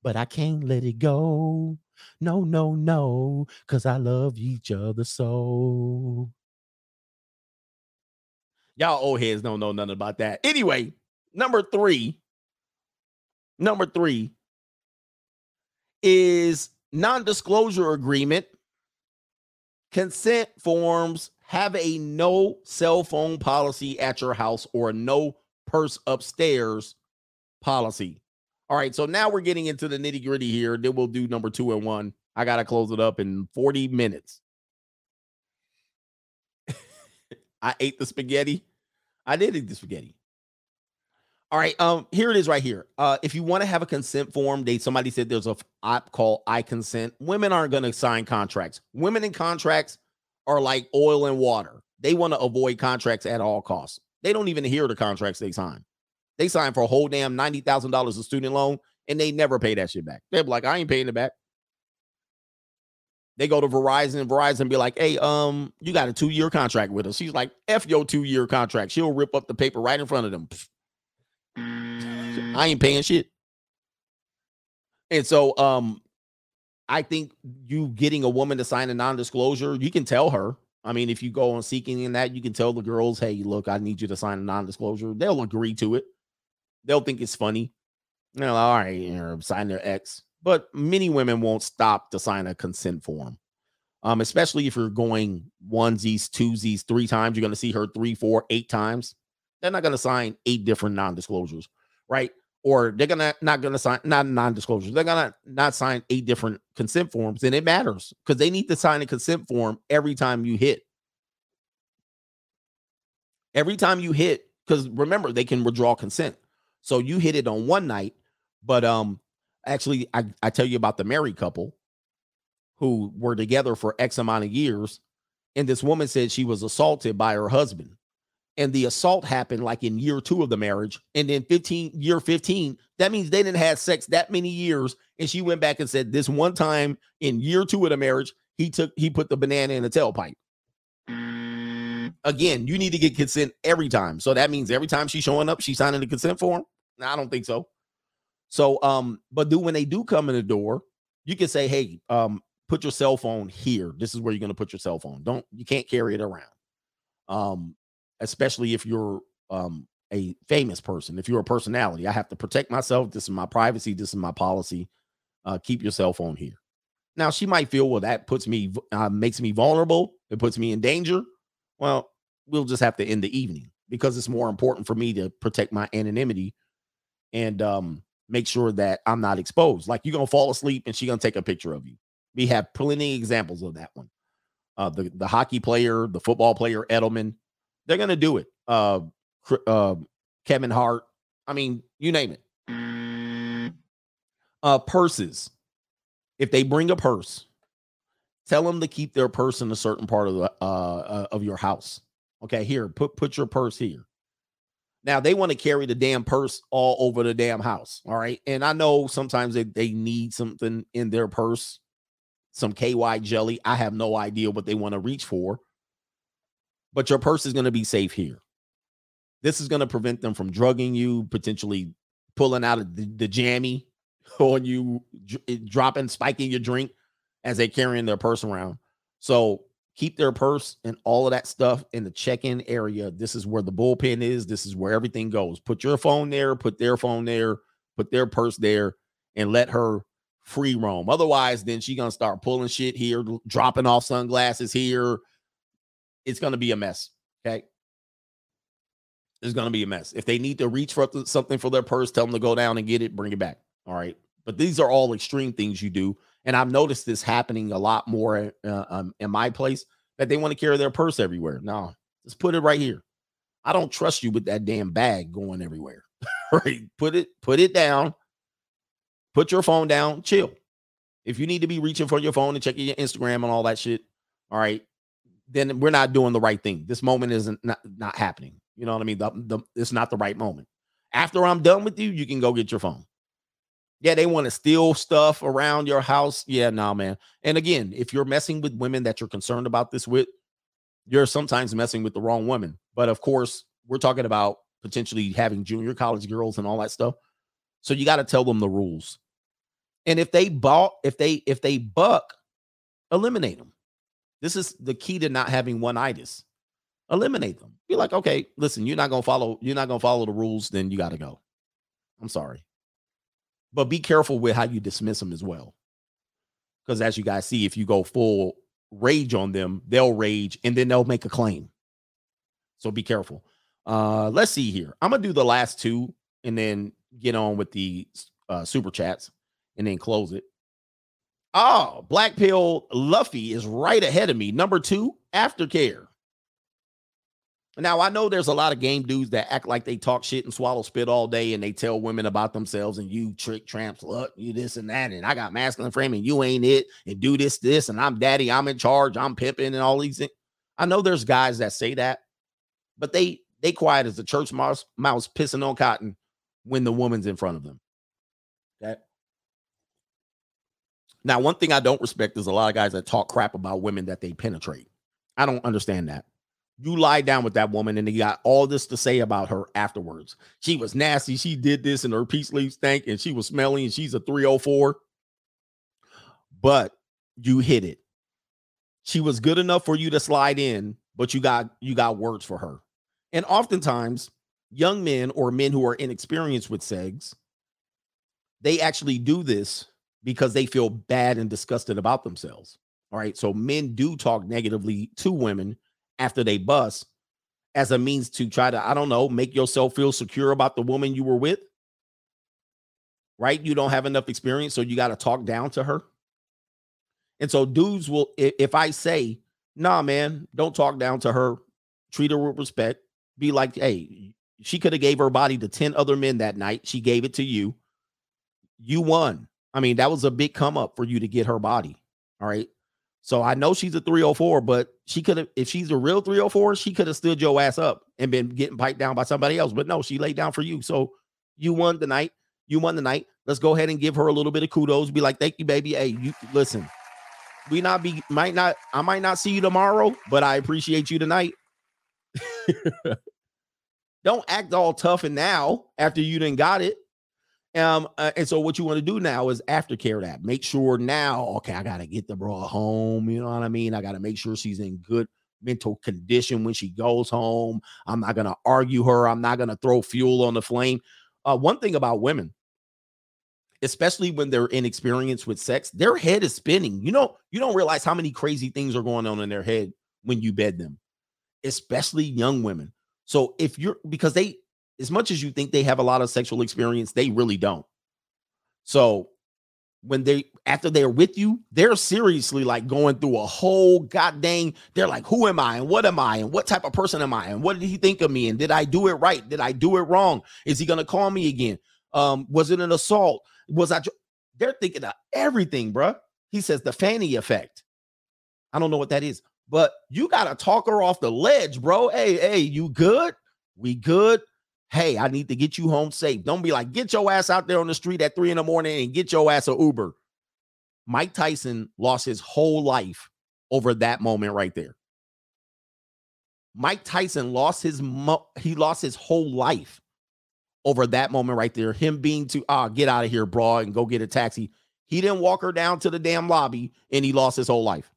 A: but I can't let it go. No, no, no, because I love each other so. Y'all old heads don't know nothing about that. Anyway, number three, number three is non-disclosure agreement. Consent forms have a no cell phone policy at your house or no purse upstairs policy. All right, so now we're getting into the nitty gritty here. Then we'll do number two and one. I got to close it up in 40 minutes. I ate the spaghetti. I did eat the spaghetti. All right, um, here it is right here. Uh, if you want to have a consent form, they somebody said there's a app called I Consent. Women aren't to sign contracts. Women in contracts are like oil and water. They want to avoid contracts at all costs. They don't even hear the contracts they sign. They sign for a whole damn ninety thousand dollars of student loan, and they never pay that shit back. They're like, I ain't paying it back. They go to Verizon and Verizon be like, hey, um, you got a two year contract with us. She's like, F your two year contract. She'll rip up the paper right in front of them. I ain't paying shit. And so, um, I think you getting a woman to sign a non disclosure, you can tell her. I mean, if you go on seeking in that, you can tell the girls, hey, look, I need you to sign a non disclosure. They'll agree to it. They'll think it's funny. Know, all right, you know, sign their ex but many women won't stop to sign a consent form. Um, especially if you're going onesies, twosies, three times, you're going to see her three, four, eight times. They're not going to sign eight different non-disclosures, right? Or they're gonna not gonna sign not non-disclosures. They're gonna not sign eight different consent forms, and it matters because they need to sign a consent form every time you hit. Every time you hit, because remember they can withdraw consent. So you hit it on one night, but um actually I, I tell you about the married couple who were together for X amount of years. And this woman said she was assaulted by her husband. And the assault happened like in year two of the marriage. And then 15, year 15, that means they didn't have sex that many years. And she went back and said, This one time in year two of the marriage, he took he put the banana in the tailpipe. Again, you need to get consent every time. So that means every time she's showing up, she's signing the consent form. No, I don't think so. So, um, but do when they do come in the door, you can say, "Hey, um, put your cell phone here. This is where you're going to put your cell phone. Don't you can't carry it around." Um, especially if you're um a famous person. If you're a personality, I have to protect myself. This is my privacy. This is my policy. Uh, keep your cell phone here. Now she might feel, well, that puts me uh, makes me vulnerable. It puts me in danger. Well, we'll just have to end the evening because it's more important for me to protect my anonymity and um make sure that I'm not exposed. Like you're gonna fall asleep and she's gonna take a picture of you. We have plenty examples of that one. Uh, the the hockey player, the football player, Edelman, they're gonna do it. Uh, uh, Kevin Hart. I mean, you name it. Uh, purses. If they bring a purse, tell them to keep their purse in a certain part of the uh, uh of your house. Okay, here, put put your purse here. Now they want to carry the damn purse all over the damn house. All right. And I know sometimes they, they need something in their purse, some KY jelly. I have no idea what they want to reach for. But your purse is going to be safe here. This is going to prevent them from drugging you, potentially pulling out the, the jammy on you, eh, dropping, spiking your drink as they're carrying their purse around. So keep their purse and all of that stuff in the check-in area. This is where the bullpen is. This is where everything goes. Put your phone there, put their phone there, put their purse there, and let her free roam. Otherwise, then she's gonna start pulling shit here, dropping off sunglasses here. It's gonna be a mess. Okay. It's gonna be a mess. If they need to reach for something for their purse, tell them to go down and get it, bring it back. All right. But these are all extreme things you do and I've noticed this happening a lot more uh, um, in my place that they want to carry their purse everywhere. No, just put it right here. I don't trust you with that damn bag going everywhere. right? Put it, put it down. Put your phone down. Chill. If you need to be reaching for your phone and checking your Instagram and all that shit, all right, then we're not doing the right thing. This moment isn't not, not happening. You know what I mean? The, the, it's not the right moment. After I'm done with you, you can go get your phone. Yeah, they want to steal stuff around your house. Yeah, nah, man. And again, if you're messing with women that you're concerned about this with, you're sometimes messing with the wrong woman. But of course, we're talking about potentially having junior college girls and all that stuff. So you got to tell them the rules. And if they bought, if they if they buck, eliminate them. This is the key to not having one itis. Eliminate them. Be like, okay, listen, you're not gonna follow, you're not gonna follow the rules, then you got to go. I'm sorry. But be careful with how you dismiss them as well. Because as you guys see, if you go full rage on them, they'll rage and then they'll make a claim. So be careful. Uh, let's see here. I'm gonna do the last two and then get on with the uh, super chats and then close it. Oh, Black Pill Luffy is right ahead of me. Number two, aftercare. Now I know there's a lot of game dudes that act like they talk shit and swallow spit all day, and they tell women about themselves and you trick tramps, look, you this and that, and I got masculine frame and you ain't it, and do this, this, and I'm daddy, I'm in charge, I'm pimping, and all these things. I know there's guys that say that, but they they quiet as the church mouse mouse pissing on cotton when the woman's in front of them. Okay. Now, one thing I don't respect is a lot of guys that talk crap about women that they penetrate. I don't understand that. You lie down with that woman and you got all this to say about her afterwards. She was nasty. She did this and her peace leaves stank and she was smelly and she's a 304. But you hit it. She was good enough for you to slide in, but you got you got words for her. And oftentimes, young men or men who are inexperienced with segs, they actually do this because they feel bad and disgusted about themselves. All right. So men do talk negatively to women after they bust as a means to try to, I don't know, make yourself feel secure about the woman you were with. Right? You don't have enough experience, so you got to talk down to her. And so dudes will, if I say, nah, man, don't talk down to her, treat her with respect, be like, hey, she could have gave her body to 10 other men that night. She gave it to you. You won. I mean, that was a big come up for you to get her body. All right. So I know she's a 304, but she could have, if she's a real 304, she could have stood your ass up and been getting piped down by somebody else. But no, she laid down for you. So you won the night. You won the night. Let's go ahead and give her a little bit of kudos. Be like, thank you, baby. Hey, you listen. We not be might not, I might not see you tomorrow, but I appreciate you tonight. Don't act all tough and now after you didn't got it. Um, uh, and so what you want to do now is aftercare that. Make sure now, okay, I gotta get the bro home. You know what I mean? I gotta make sure she's in good mental condition when she goes home. I'm not gonna argue her. I'm not gonna throw fuel on the flame. Uh, one thing about women, especially when they're inexperienced with sex, their head is spinning. You know, you don't realize how many crazy things are going on in their head when you bed them, especially young women. So if you're because they as much as you think they have a lot of sexual experience, they really don't. So when they after they're with you, they're seriously like going through a whole god goddamn. They're like, who am I and what am I and what type of person am I and what did he think of me and did I do it right? Did I do it wrong? Is he gonna call me again? Um, was it an assault? Was I? They're thinking of everything, bruh. He says the fanny effect. I don't know what that is, but you gotta talk her off the ledge, bro. Hey, hey, you good? We good? Hey, I need to get you home safe. Don't be like, get your ass out there on the street at three in the morning and get your ass a Uber. Mike Tyson lost his whole life over that moment right there. Mike Tyson lost his mo- he lost his whole life over that moment right there. Him being to ah get out of here, bro, and go get a taxi. He didn't walk her down to the damn lobby and he lost his whole life.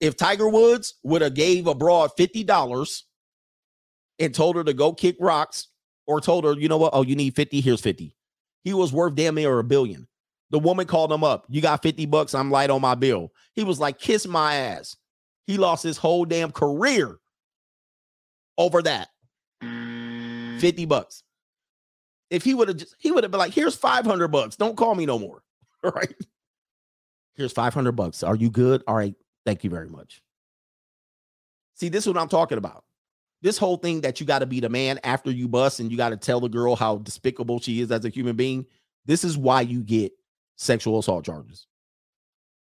A: If Tiger Woods would have gave a broad $50 and told her to go kick rocks or told her, you know what? Oh, you need 50, here's 50. He was worth damn near a billion. The woman called him up. You got 50 bucks, I'm light on my bill. He was like, kiss my ass. He lost his whole damn career over that. 50 bucks. If he would have just, he would have been like, here's 500 bucks. Don't call me no more. All right. Here's 500 bucks. Are you good? All right. Thank you very much. See, this is what I'm talking about. This whole thing that you got to be the man after you bust and you got to tell the girl how despicable she is as a human being. This is why you get sexual assault charges.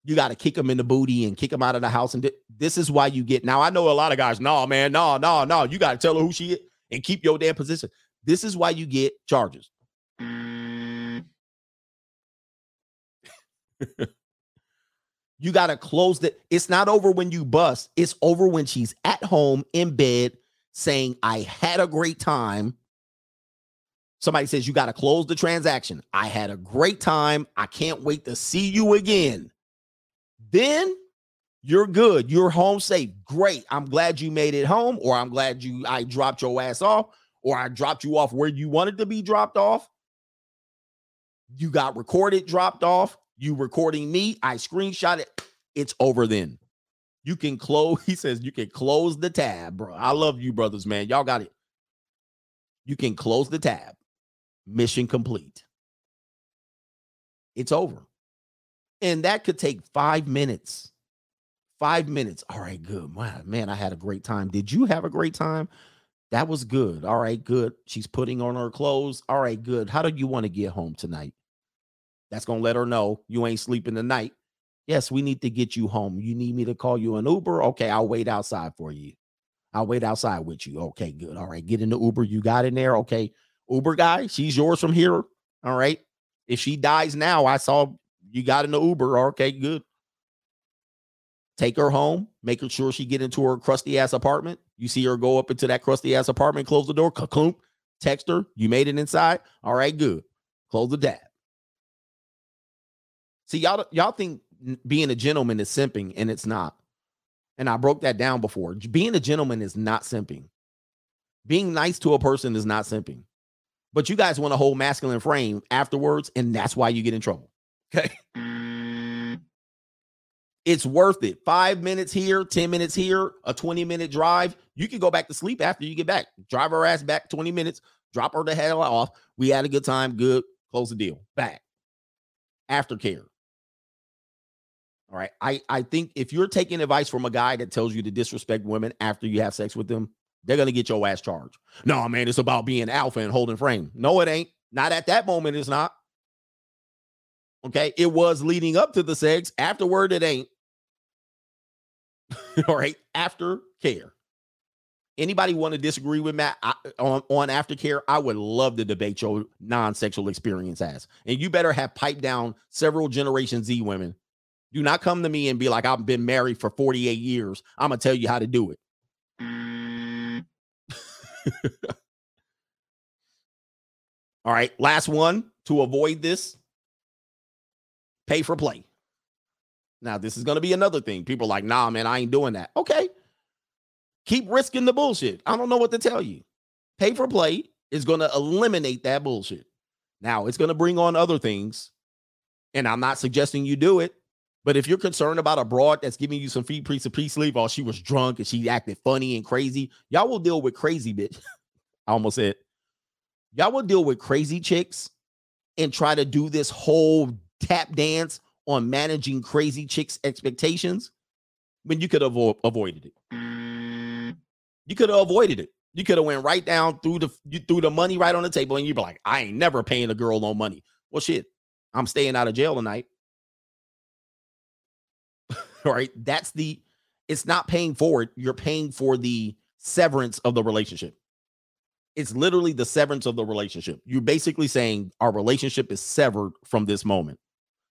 A: You got to kick them in the booty and kick them out of the house. And th- this is why you get. Now, I know a lot of guys, no, man, no, no, no. You got to tell her who she is and keep your damn position. This is why you get charges. Mm. you got to close the it's not over when you bust it's over when she's at home in bed saying i had a great time. Somebody says you got to close the transaction. I had a great time. I can't wait to see you again. Then you're good. You're home safe. Great. I'm glad you made it home or i'm glad you i dropped your ass off or i dropped you off where you wanted to be dropped off. You got recorded dropped off you recording me, I screenshot it. It's over then. You can close, he says, you can close the tab, bro. I love you, brothers, man. Y'all got it. You can close the tab. Mission complete. It's over. And that could take five minutes. Five minutes. All right, good. Wow, man, I had a great time. Did you have a great time? That was good. All right, good. She's putting on her clothes. All right, good. How do you want to get home tonight? That's going to let her know you ain't sleeping tonight. Yes, we need to get you home. You need me to call you an Uber? Okay, I'll wait outside for you. I'll wait outside with you. Okay, good. All right, get in the Uber. You got in there. Okay, Uber guy, she's yours from here. All right. If she dies now, I saw you got in the Uber. Okay, good. Take her home, making sure she get into her crusty ass apartment. You see her go up into that crusty ass apartment, close the door, clunk, text her. You made it inside. All right, good. Close the tab. See, y'all y'all think being a gentleman is simping, and it's not. And I broke that down before. Being a gentleman is not simping. Being nice to a person is not simping. But you guys want to hold masculine frame afterwards, and that's why you get in trouble. Okay. It's worth it. Five minutes here, 10 minutes here, a 20 minute drive. You can go back to sleep after you get back. Drive her ass back 20 minutes, drop her the hell off. We had a good time. Good. Close the deal. Back. Aftercare. All right. I, I think if you're taking advice from a guy that tells you to disrespect women after you have sex with them, they're gonna get your ass charged. No, man, it's about being alpha and holding frame. No, it ain't. Not at that moment, it's not. Okay. It was leading up to the sex. Afterward, it ain't. All right. After care. Anybody want to disagree with Matt I, on, on aftercare? I would love to debate your non-sexual experience as. And you better have piped down several Generation Z women do not come to me and be like, I've been married for 48 years. I'm going to tell you how to do it. Mm. All right. Last one to avoid this pay for play. Now, this is going to be another thing. People are like, nah, man, I ain't doing that. Okay. Keep risking the bullshit. I don't know what to tell you. Pay for play is going to eliminate that bullshit. Now, it's going to bring on other things. And I'm not suggesting you do it. But if you're concerned about a broad that's giving you some free piece of peace leave, or she was drunk and she acted funny and crazy, y'all will deal with crazy bitch. I almost said Y'all will deal with crazy chicks and try to do this whole tap dance on managing crazy chicks' expectations when you could have avo- avoided it. You could have avoided it. You could have went right down through the you threw the money right on the table, and you'd be like, I ain't never paying a girl no money. Well, shit, I'm staying out of jail tonight. Right. That's the it's not paying for it. You're paying for the severance of the relationship. It's literally the severance of the relationship. You're basically saying our relationship is severed from this moment.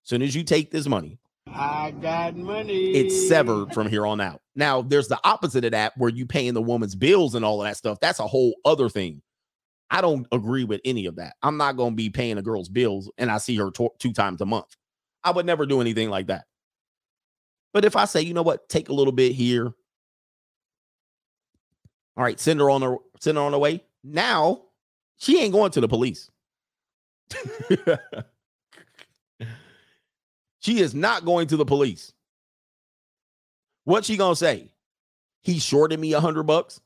A: As Soon as you take this money,
C: I got money.
A: it's severed from here on out. Now, there's the opposite of that where you paying the woman's bills and all of that stuff. That's a whole other thing. I don't agree with any of that. I'm not going to be paying a girl's bills and I see her two times a month. I would never do anything like that. But if I say, you know what, take a little bit here. All right, send her on her send her on her way. Now she ain't going to the police. she is not going to the police. What's she gonna say? He shorted me a hundred bucks.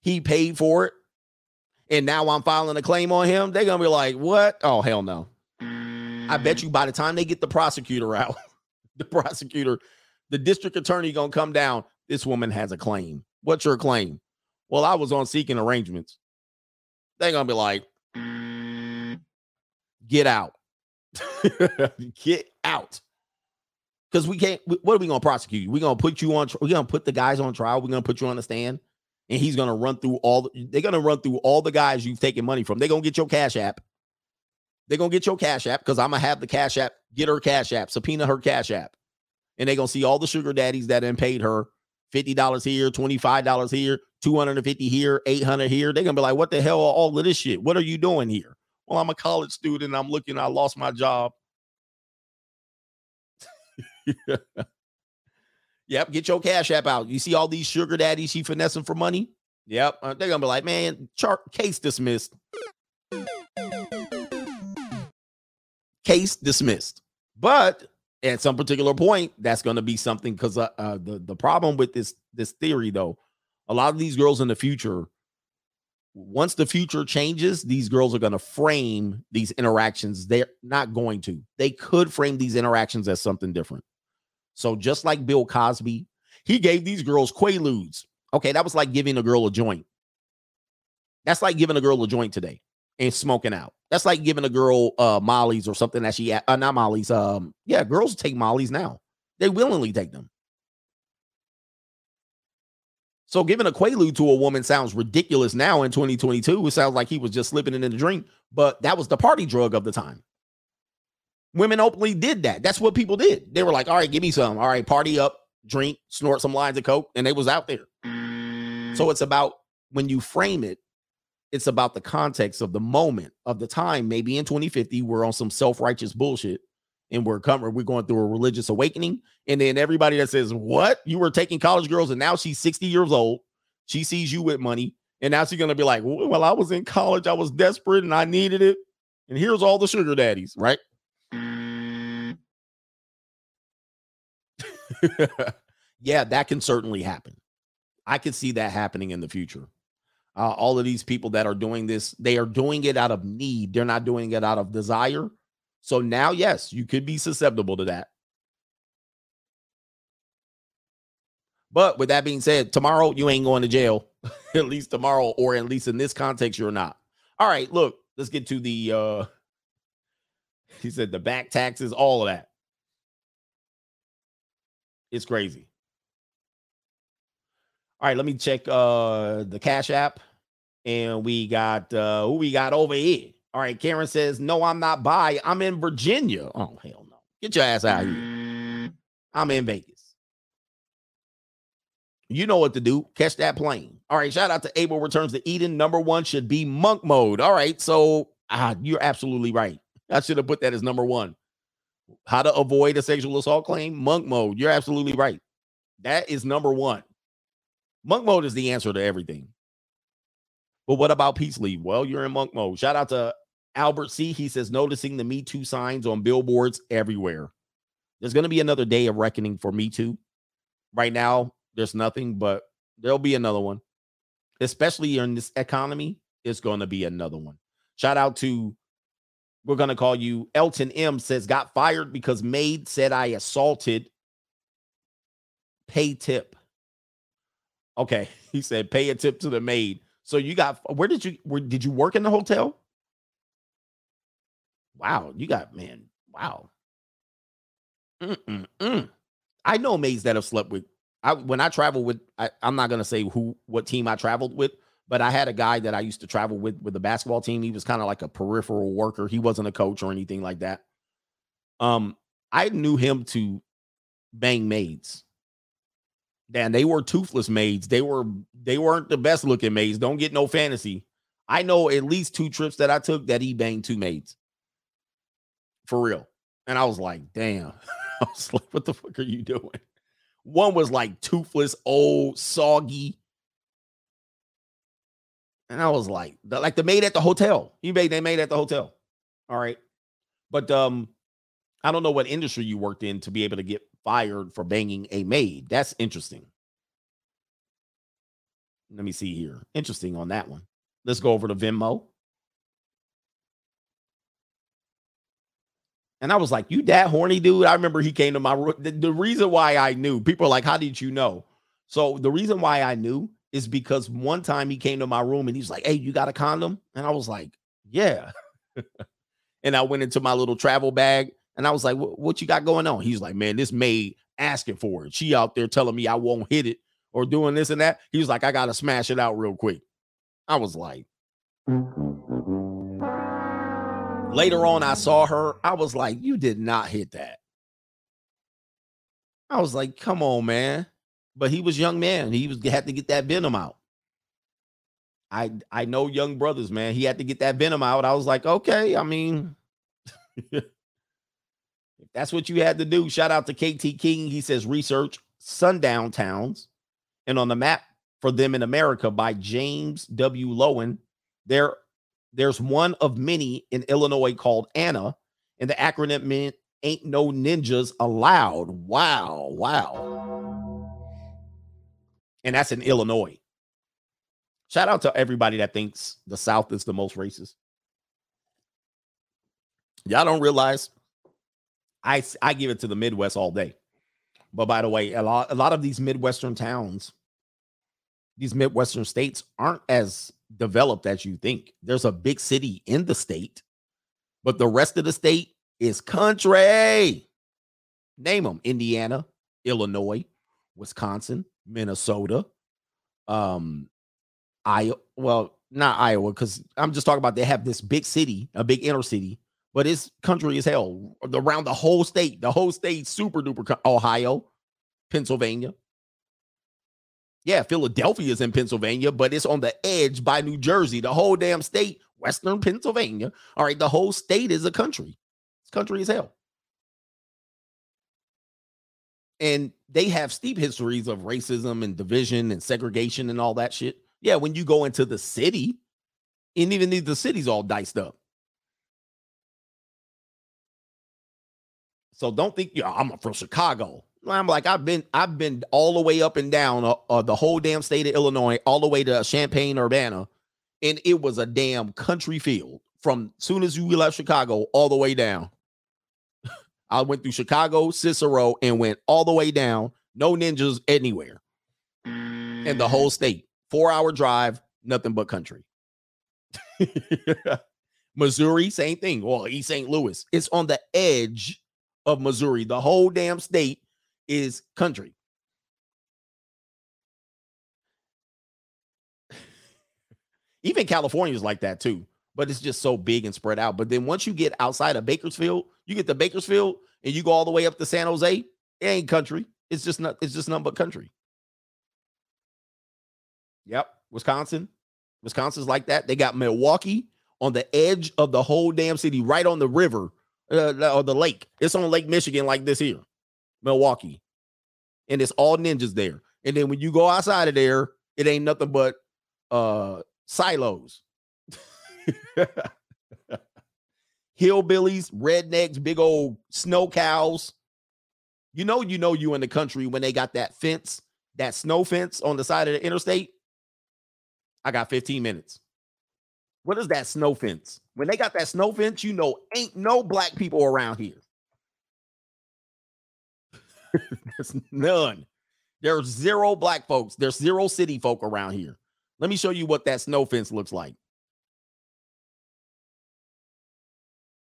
A: He paid for it, and now I'm filing a claim on him. They're gonna be like, "What? Oh hell no!" I bet you by the time they get the prosecutor out, the prosecutor, the district attorney gonna come down. This woman has a claim. What's your claim? Well, I was on seeking arrangements. They're gonna be like, "Get out, get out." Because we can't. What are we gonna prosecute you? We're gonna put you on. We're gonna put the guys on trial. We're gonna put you on the stand, and he's gonna run through all. The, they're gonna run through all the guys you've taken money from. They're gonna get your cash app. They're gonna get your cash app because I'm gonna have the cash app. Get her cash app. Subpoena her cash app, and they're gonna see all the sugar daddies that done paid her fifty dollars here, twenty five dollars here, two hundred and fifty here, eight hundred here. They're gonna be like, "What the hell? are All of this shit? What are you doing here?" Well, I'm a college student. I'm looking. I lost my job. yep, get your cash app out. You see all these sugar daddies she finessing for money. Yep, uh, they're gonna be like, "Man, chart case dismissed." Case dismissed. But at some particular point, that's going to be something because uh, uh, the the problem with this this theory, though, a lot of these girls in the future, once the future changes, these girls are going to frame these interactions. They're not going to. They could frame these interactions as something different. So just like Bill Cosby, he gave these girls quaaludes. Okay, that was like giving a girl a joint. That's like giving a girl a joint today and smoking out. That's like giving a girl uh mollies or something that she uh, not mollies. Um, yeah, girls take mollies now. They willingly take them. So giving a quaalude to a woman sounds ridiculous now in 2022. It sounds like he was just slipping it in a drink, but that was the party drug of the time. Women openly did that. That's what people did. They were like, "All right, give me some. All right, party up, drink, snort some lines of coke," and they was out there. So it's about when you frame it, it's about the context of the moment of the time. Maybe in 2050, we're on some self-righteous bullshit and we're coming, we're going through a religious awakening. And then everybody that says, What? You were taking college girls, and now she's 60 years old. She sees you with money, and now she's gonna be like, Well, I was in college, I was desperate and I needed it. And here's all the sugar daddies, right? yeah, that can certainly happen. I can see that happening in the future. Uh, all of these people that are doing this, they are doing it out of need. They're not doing it out of desire. So now, yes, you could be susceptible to that. But with that being said, tomorrow you ain't going to jail. at least tomorrow, or at least in this context, you're not. All right, look, let's get to the uh he said the back taxes, all of that. It's crazy. All right, let me check uh the Cash App. And we got uh who we got over here. All right, Karen says, No, I'm not by. I'm in Virginia. Oh, hell no. Get your ass out here. I'm in Vegas. You know what to do. Catch that plane. All right, shout out to Abel Returns to Eden. Number one should be monk mode. All right, so ah, you're absolutely right. I should have put that as number one. How to avoid a sexual assault claim? Monk mode. You're absolutely right. That is number one. Monk mode is the answer to everything. But what about peace leave? Well, you're in monk mode. Shout out to Albert C. He says, noticing the Me Too signs on billboards everywhere. There's going to be another day of reckoning for Me Too. Right now, there's nothing, but there'll be another one, especially in this economy. it's going to be another one. Shout out to we're going to call you Elton M says got fired because maid said I assaulted pay tip. Okay, he said pay a tip to the maid. So you got where did you where did you work in the hotel? Wow, you got man. Wow. Mm-mm-mm. I know maids that have slept with. I when I travel with, I, I'm not gonna say who what team I traveled with, but I had a guy that I used to travel with with the basketball team. He was kind of like a peripheral worker. He wasn't a coach or anything like that. Um, I knew him to bang maids. Dan, they were toothless maids. They were they weren't the best looking maids. Don't get no fantasy. I know at least two trips that I took that he banged two maids. For real. And I was like, damn. I was like, what the fuck are you doing? One was like toothless, old, soggy. And I was like, like the maid at the hotel. You made they made at the hotel. All right. But um, I don't know what industry you worked in to be able to get fired for banging a maid. That's interesting. Let me see here. Interesting on that one. Let's go over to Venmo. And I was like, You that horny dude? I remember he came to my room. The, the reason why I knew, people are like, How did you know? So the reason why I knew is because one time he came to my room and he's like, Hey, you got a condom? And I was like, Yeah. and I went into my little travel bag and I was like, What you got going on? He's like, Man, this maid asking for it. She out there telling me I won't hit it or doing this and that. He was like, I got to smash it out real quick. I was like, Later on, I saw her. I was like, You did not hit that. I was like, Come on, man. But he was young man. He was had to get that venom out. I I know young brothers, man. He had to get that venom out. I was like, okay. I mean, that's what you had to do. Shout out to KT King. He says research sundown towns, and on the map for them in America by James W. Loewen. There there's one of many in Illinois called Anna, and the acronym meant Ain't No Ninjas Allowed. Wow, wow. And that's in Illinois. Shout out to everybody that thinks the South is the most racist. Y'all don't realize I I give it to the Midwest all day. But by the way, a lot a lot of these Midwestern towns, these Midwestern states aren't as developed as you think. There's a big city in the state, but the rest of the state is country. Name them Indiana, Illinois, Wisconsin, Minnesota, um, Iowa. Well, not Iowa, because I'm just talking about they have this big city, a big inner city, but it's country as hell around the whole state. The whole state, super duper. Ohio, Pennsylvania, yeah, Philadelphia is in Pennsylvania, but it's on the edge by New Jersey. The whole damn state, Western Pennsylvania. All right, the whole state is a country. It's country as hell. And they have steep histories of racism and division and segregation and all that shit. Yeah, when you go into the city, and even the city's all diced up. So don't think, yeah, I'm from Chicago. I'm like, I've been, I've been all the way up and down uh, uh, the whole damn state of Illinois, all the way to Champaign, Urbana, and it was a damn country field from soon as you left Chicago all the way down. I went through Chicago, Cicero, and went all the way down. No ninjas anywhere, in the whole state. Four hour drive, nothing but country. Missouri, same thing. Well, East St. Louis. It's on the edge of Missouri. The whole damn state is country. Even California is like that too, but it's just so big and spread out. But then once you get outside of Bakersfield, you get to Bakersfield and you go all the way up to San Jose, it ain't country. It's just not, it's just nothing but country. Yep. Wisconsin. Wisconsin's like that. They got Milwaukee on the edge of the whole damn city, right on the river uh, or the lake. It's on Lake Michigan, like this here. Milwaukee, and it's all ninjas there. And then when you go outside of there, it ain't nothing but uh silos. Hillbillies, rednecks, big old snow cows. You know, you know, you in the country when they got that fence, that snow fence on the side of the interstate. I got 15 minutes. What is that snow fence? When they got that snow fence, you know, ain't no black people around here. There's none. There's zero black folks. There's zero city folk around here. Let me show you what that snow fence looks like.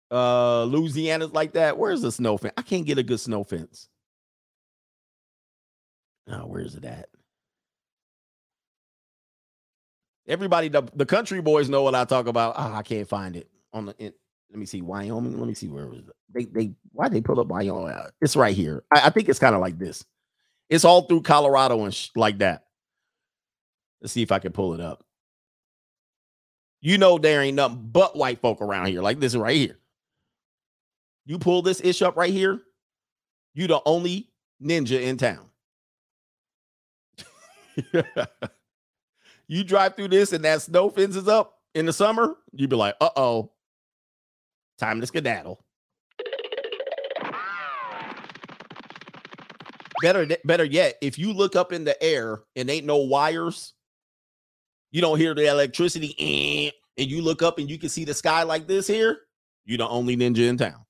A: Uh, Louisiana's like that. Where's the snow fence? I can't get a good snow fence. Oh, where's it at? Everybody, the, the country boys know what I talk about. Oh, I can't find it on the. In, let me see Wyoming. Let me see where it was. They they why they pull up Wyoming? Uh, It's right here. I, I think it's kind of like this. It's all through Colorado and sh- like that. Let's see if I can pull it up. You know there ain't nothing but white folk around here like this right here. You pull this ish up right here, you the only ninja in town. you drive through this and that snow fence is up in the summer, you'd be like, uh oh, time to skedaddle. Better, better yet, if you look up in the air and ain't no wires, you don't hear the electricity, eh, and you look up and you can see the sky like this here, you're the only ninja in town.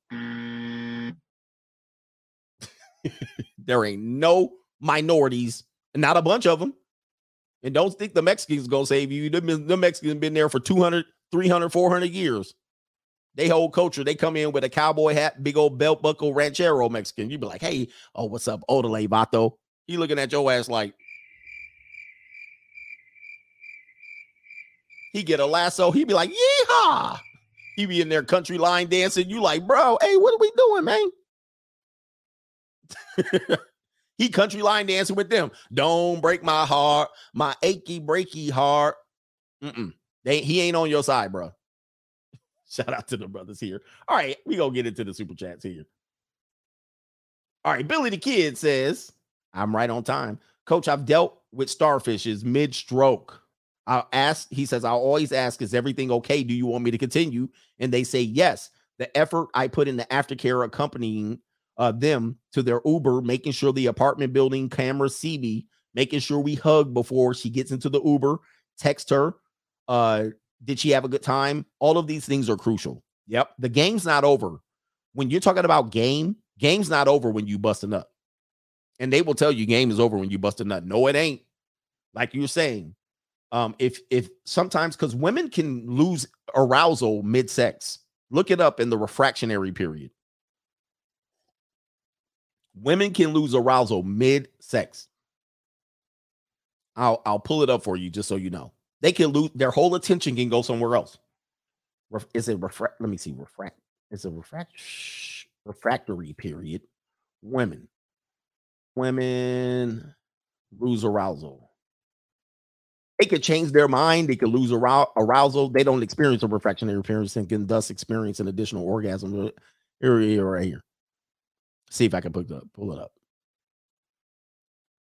A: there ain't no minorities, not a bunch of them. And don't think the Mexicans gonna save you. The, Mexicans been there for 200, 300, 400 years. They hold culture. They come in with a cowboy hat, big old belt buckle, ranchero Mexican. You be like, hey, oh, what's up, Odele Vato? He looking at your ass like he get a lasso. He be like, yeehaw. He be in there country line dancing. You like, bro, hey, what are we doing, man? he country line dancing with them. Don't break my heart, my achy breaky heart. Mm-mm. They, he ain't on your side, bro. Shout out to the brothers here. All right, we gonna get into the super chats here. All right, Billy the Kid says, I'm right on time. Coach, I've dealt with starfishes mid stroke. I'll ask, he says, I'll always ask, is everything okay? Do you want me to continue? And they say yes. The effort I put in the aftercare accompanying uh, them to their Uber, making sure the apartment building camera me, making sure we hug before she gets into the Uber, text her, uh, did she have a good time? All of these things are crucial. Yep. The game's not over. When you're talking about game, game's not over when you bust a nut. And they will tell you game is over when you bust a nut. No, it ain't. Like you're saying. Um, if if sometimes because women can lose arousal mid-sex. Look it up in the refractionary period. Women can lose arousal mid-sex. I'll I'll pull it up for you just so you know. They can lose their whole attention can go somewhere else. Is it refract? Let me see. Refract. It's a refract shh, refractory period. Women. Women lose arousal. They could change their mind. They could lose arou- arousal. They don't experience a refractionary period and can thus experience an additional orgasm. Uh, here, here, right here. See if I can put the, pull it up.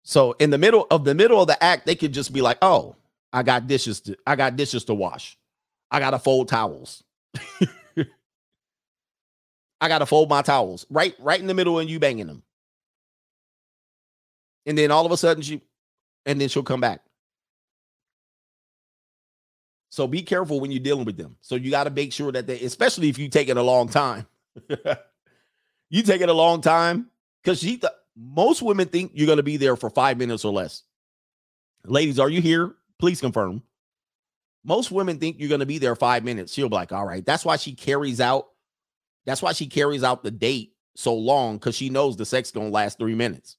A: So in the middle of the middle of the act, they could just be like, "Oh, I got dishes to I got dishes to wash. I got to fold towels. I got to fold my towels right right in the middle and you banging them. And then all of a sudden she and then she'll come back. So be careful when you're dealing with them. So you got to make sure that they especially if you take it a long time. you take it a long time cuz she th- most women think you're going to be there for 5 minutes or less. Ladies, are you here? Please confirm. Most women think you're going to be there five minutes. She'll be like, all right. That's why she carries out. That's why she carries out the date so long because she knows the sex going to last three minutes.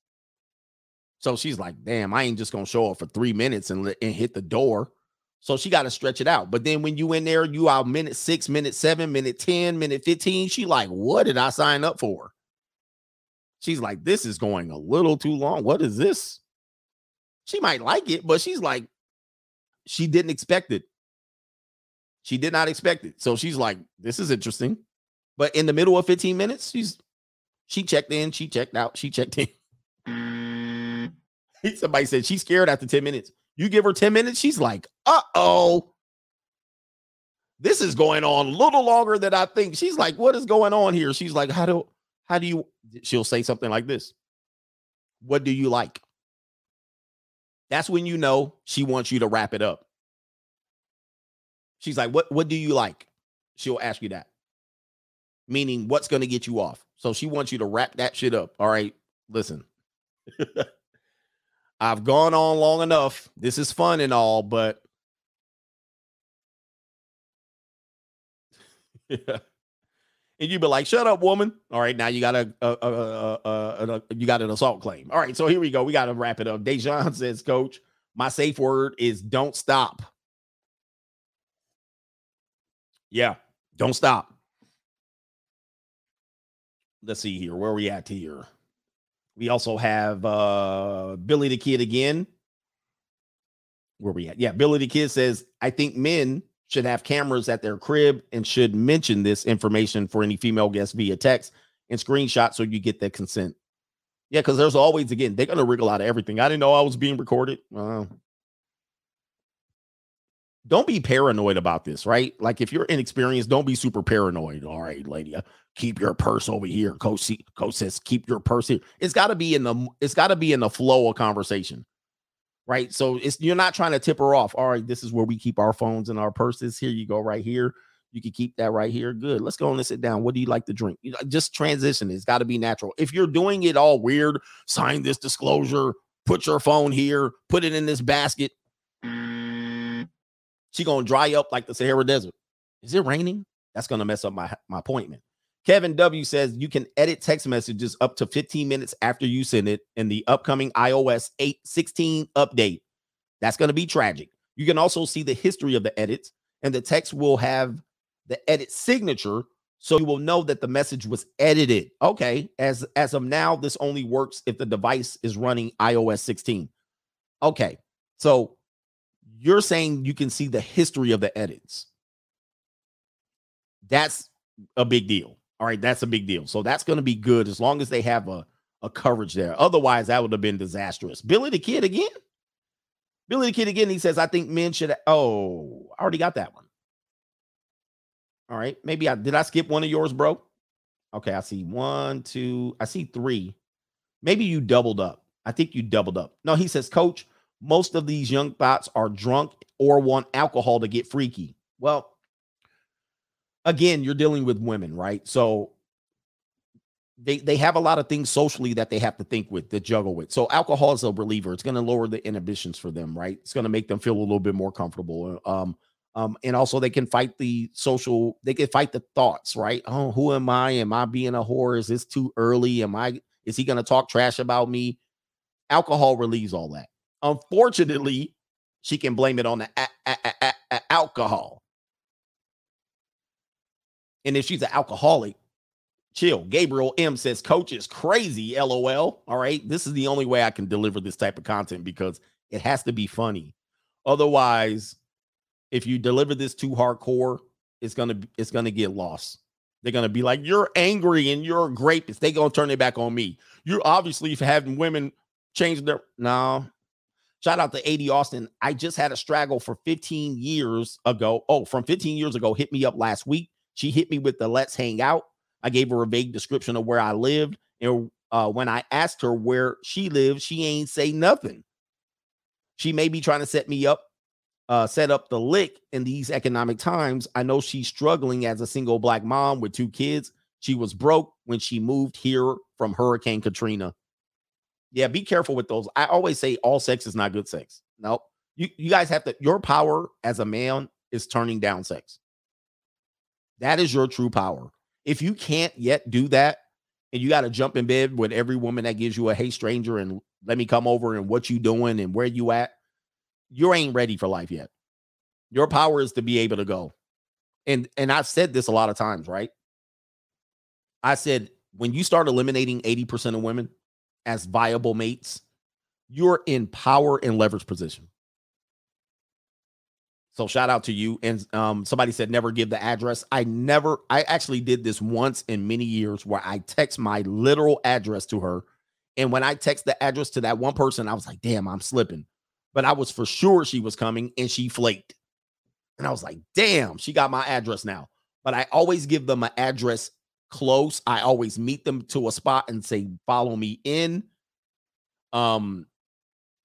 A: So she's like, damn, I ain't just going to show up for three minutes and, and hit the door. So she got to stretch it out. But then when you in there, you out minute six, minute seven, minute 10, minute 15. She like, what did I sign up for? She's like, this is going a little too long. What is this? She might like it, but she's like, she didn't expect it. She did not expect it. So she's like, this is interesting. But in the middle of 15 minutes, she's she checked in, she checked out, she checked in. Mm. Somebody said she's scared after 10 minutes. You give her 10 minutes, she's like, uh-oh. This is going on a little longer than I think. She's like, what is going on here? She's like, how do how do you she'll say something like this? What do you like? That's when you know she wants you to wrap it up. She's like, "What what do you like?" She'll ask you that. Meaning, what's going to get you off? So she wants you to wrap that shit up. All right, listen. I've gone on long enough. This is fun and all, but yeah. And you'd be like, "Shut up, woman!" All right, now you got a, a, a, a, you got an assault claim. All right, so here we go. We got to wrap it up. Dejan says, "Coach, my safe word is don't stop." Yeah, don't stop. Let's see here. Where we at here? We also have uh Billy the Kid again. Where we at? Yeah, Billy the Kid says, I think men should have cameras at their crib and should mention this information for any female guests via text and screenshot so you get that consent. Yeah, because there's always again, they're gonna wriggle out of everything. I didn't know I was being recorded. Don't be paranoid about this, right? Like if you're inexperienced, don't be super paranoid. All right, lady, keep your purse over here. Coach, coach says keep your purse here. It's got to be in the it's got to be in the flow of conversation, right? So it's you're not trying to tip her off. All right, this is where we keep our phones and our purses. Here you go, right here. You can keep that right here. Good. Let's go and sit down. What do you like to drink? You know, just transition. It's got to be natural. If you're doing it all weird, sign this disclosure. Put your phone here. Put it in this basket she gonna dry up like the Sahara Desert. Is it raining? That's gonna mess up my my appointment. Kevin W says you can edit text messages up to 15 minutes after you send it in the upcoming iOS 8 16 update. That's going to be tragic. You can also see the history of the edits, and the text will have the edit signature, so you will know that the message was edited. Okay, as as of now, this only works if the device is running iOS 16. Okay, so you're saying you can see the history of the edits. That's a big deal. All right, that's a big deal. So that's going to be good as long as they have a, a coverage there. Otherwise, that would have been disastrous. Billy the Kid again. Billy the Kid again. He says, I think men should. Oh, I already got that one. All right. Maybe I did I skip one of yours, bro? Okay, I see one, two, I see three. Maybe you doubled up. I think you doubled up. No, he says, Coach, most of these young thoughts are drunk or want alcohol to get freaky. Well, again, you're dealing with women, right? So they they have a lot of things socially that they have to think with, to juggle with. So alcohol is a reliever. It's going to lower the inhibitions for them, right? It's going to make them feel a little bit more comfortable. Uh, um, um, and also they can fight the social, they can fight the thoughts, right? Oh, who am I? Am I being a whore? Is this too early? Am I is he going to talk trash about me? Alcohol relieves all that. Unfortunately, she can blame it on the a- a- a- alcohol. And if she's an alcoholic, chill. Gabriel M says, Coach is crazy. LOL. All right. This is the only way I can deliver this type of content because it has to be funny. Otherwise, if you deliver this too hardcore, it's gonna it's gonna get lost. They're gonna be like, "You're angry and you're a rapist." They gonna turn it back on me. You're obviously having women change their no. Shout out to AD Austin. I just had a straggle for 15 years ago. Oh, from 15 years ago, hit me up last week. She hit me with the let's hang out. I gave her a vague description of where I lived. And uh, when I asked her where she lived, she ain't say nothing. She may be trying to set me up, uh, set up the lick in these economic times. I know she's struggling as a single black mom with two kids. She was broke when she moved here from Hurricane Katrina. Yeah, be careful with those. I always say all sex is not good sex. Nope. You you guys have to your power as a man is turning down sex. That is your true power. If you can't yet do that, and you got to jump in bed with every woman that gives you a hey stranger and let me come over and what you doing and where you at, you ain't ready for life yet. Your power is to be able to go. And and I've said this a lot of times, right? I said when you start eliminating 80% of women, as viable mates, you're in power and leverage position. So shout out to you. And um, somebody said never give the address. I never, I actually did this once in many years where I text my literal address to her. And when I text the address to that one person, I was like, damn, I'm slipping. But I was for sure she was coming and she flaked. And I was like, damn, she got my address now. But I always give them an address close. I always meet them to a spot and say, follow me in. Um,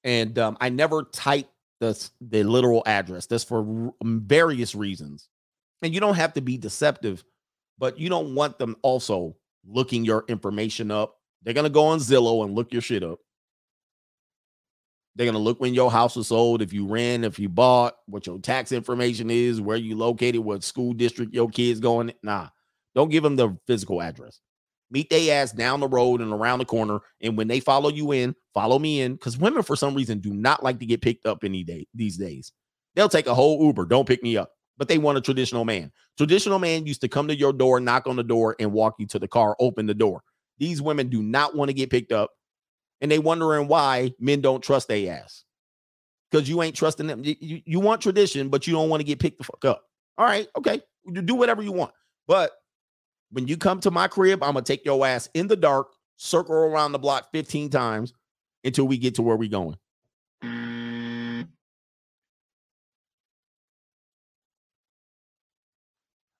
A: and um, I never type the the literal address. That's for um, various reasons, and you don't have to be deceptive, but you don't want them also looking your information up. They're gonna go on Zillow and look your shit up. They're gonna look when your house was sold, if you ran, if you bought, what your tax information is, where you located, what school district your kids going. Nah, don't give them the physical address. Meet they ass down the road and around the corner. And when they follow you in, follow me in. Because women, for some reason, do not like to get picked up any day these days. They'll take a whole Uber. Don't pick me up. But they want a traditional man. Traditional man used to come to your door, knock on the door, and walk you to the car, open the door. These women do not want to get picked up. And they wondering why men don't trust they ass. Because you ain't trusting them. You, you, want tradition, but you don't want to get picked the fuck up. All right, okay. Do whatever you want. But when you come to my crib, I'm gonna take your ass in the dark, circle around the block 15 times until we get to where we going.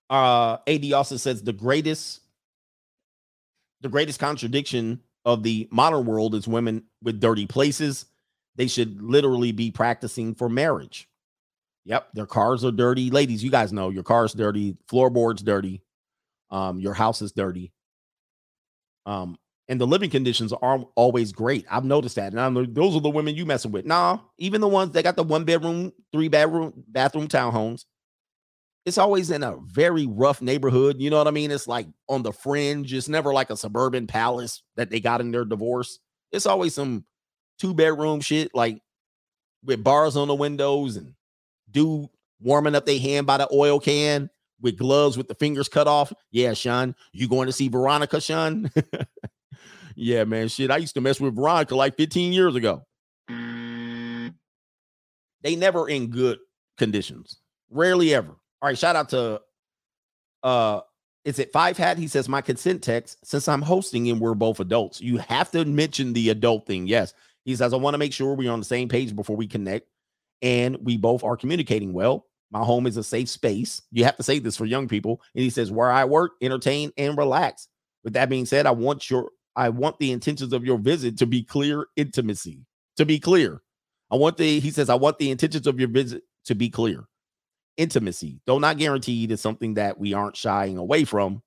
A: Uh AD also says the greatest the greatest contradiction of the modern world is women with dirty places. They should literally be practicing for marriage. Yep, their cars are dirty. Ladies, you guys know your car's dirty, floorboards dirty, um, your house is dirty. Um, and the living conditions aren't always great. I've noticed that. And I'm, those are the women you messing with. Nah, even the ones that got the one bedroom, three bedroom, bathroom townhomes, it's always in a very rough neighborhood. You know what I mean? It's like on the fringe. It's never like a suburban palace that they got in their divorce. It's always some two bedroom shit, like with bars on the windows and dude warming up their hand by the oil can with gloves with the fingers cut off. Yeah, Sean, you going to see Veronica, Sean? yeah, man. Shit, I used to mess with Veronica like 15 years ago. They never in good conditions. Rarely ever. All right, shout out to uh is it five hat? He says my consent text, since I'm hosting and we're both adults, you have to mention the adult thing. Yes. He says, I want to make sure we're on the same page before we connect and we both are communicating well. My home is a safe space. You have to say this for young people. And he says, where I work, entertain, and relax. With that being said, I want your I want the intentions of your visit to be clear intimacy. To be clear. I want the he says, I want the intentions of your visit to be clear. Intimacy, though not guaranteed, is something that we aren't shying away from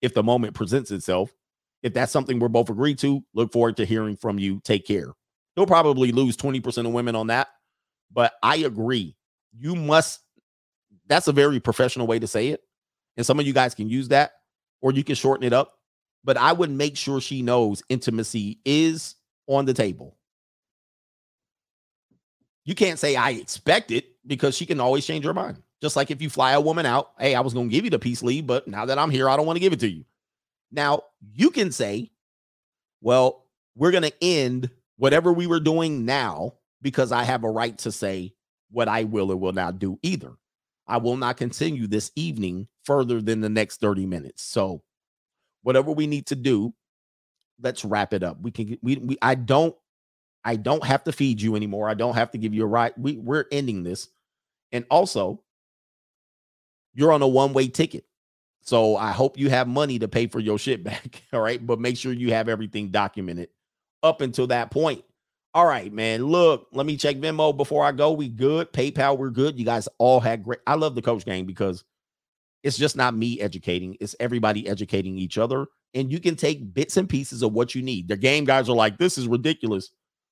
A: if the moment presents itself. If that's something we're both agreed to, look forward to hearing from you. Take care. You'll probably lose 20% of women on that, but I agree. You must that's a very professional way to say it. And some of you guys can use that or you can shorten it up. But I would make sure she knows intimacy is on the table. You can't say I expect it because she can always change her mind. Just like if you fly a woman out, hey, I was going to give you the peace leave, but now that I'm here, I don't want to give it to you. Now, you can say, well, we're going to end whatever we were doing now because I have a right to say what I will or will not do either. I will not continue this evening further than the next 30 minutes. So, whatever we need to do, let's wrap it up. We can we, we I don't I don't have to feed you anymore. I don't have to give you a ride. We we're ending this. And also, you're on a one-way ticket. So I hope you have money to pay for your shit back. All right. But make sure you have everything documented up until that point. All right, man. Look, let me check Venmo before I go. We good. PayPal, we're good. You guys all had great. I love the coach game because it's just not me educating, it's everybody educating each other. And you can take bits and pieces of what you need. The game guys are like, this is ridiculous.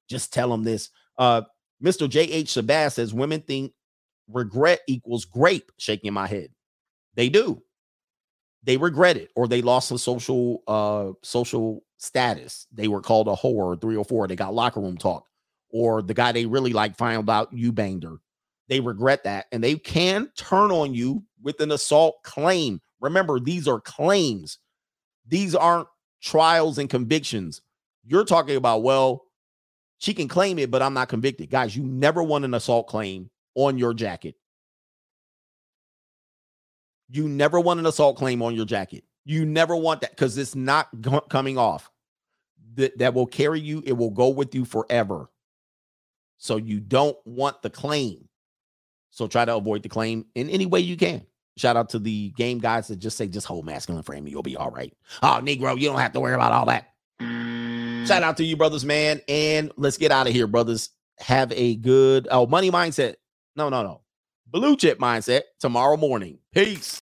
A: Just tell them this. Uh, Mr. J.H. Sabas says women think regret equals grape, shaking my head. They do. They regret it or they lost a social uh social status. They were called a whore or three or four. They got locker room talk. Or the guy they really like found out you banged her. They regret that and they can turn on you with an assault claim. Remember, these are claims. These aren't trials and convictions. You're talking about, well, she can claim it, but I'm not convicted. Guys, you never want an assault claim on your jacket. You never want an assault claim on your jacket. You never want that because it's not go- coming off. That, that will carry you, it will go with you forever. So you don't want the claim. So try to avoid the claim in any way you can. Shout out to the game guys that just say, just hold masculine framing, you'll be all right. Oh, Negro, you don't have to worry about all that. Shout out to you, brothers, man. And let's get out of here, brothers. have a good oh money mindset. No, no, no. Blue chip mindset tomorrow morning. Peace.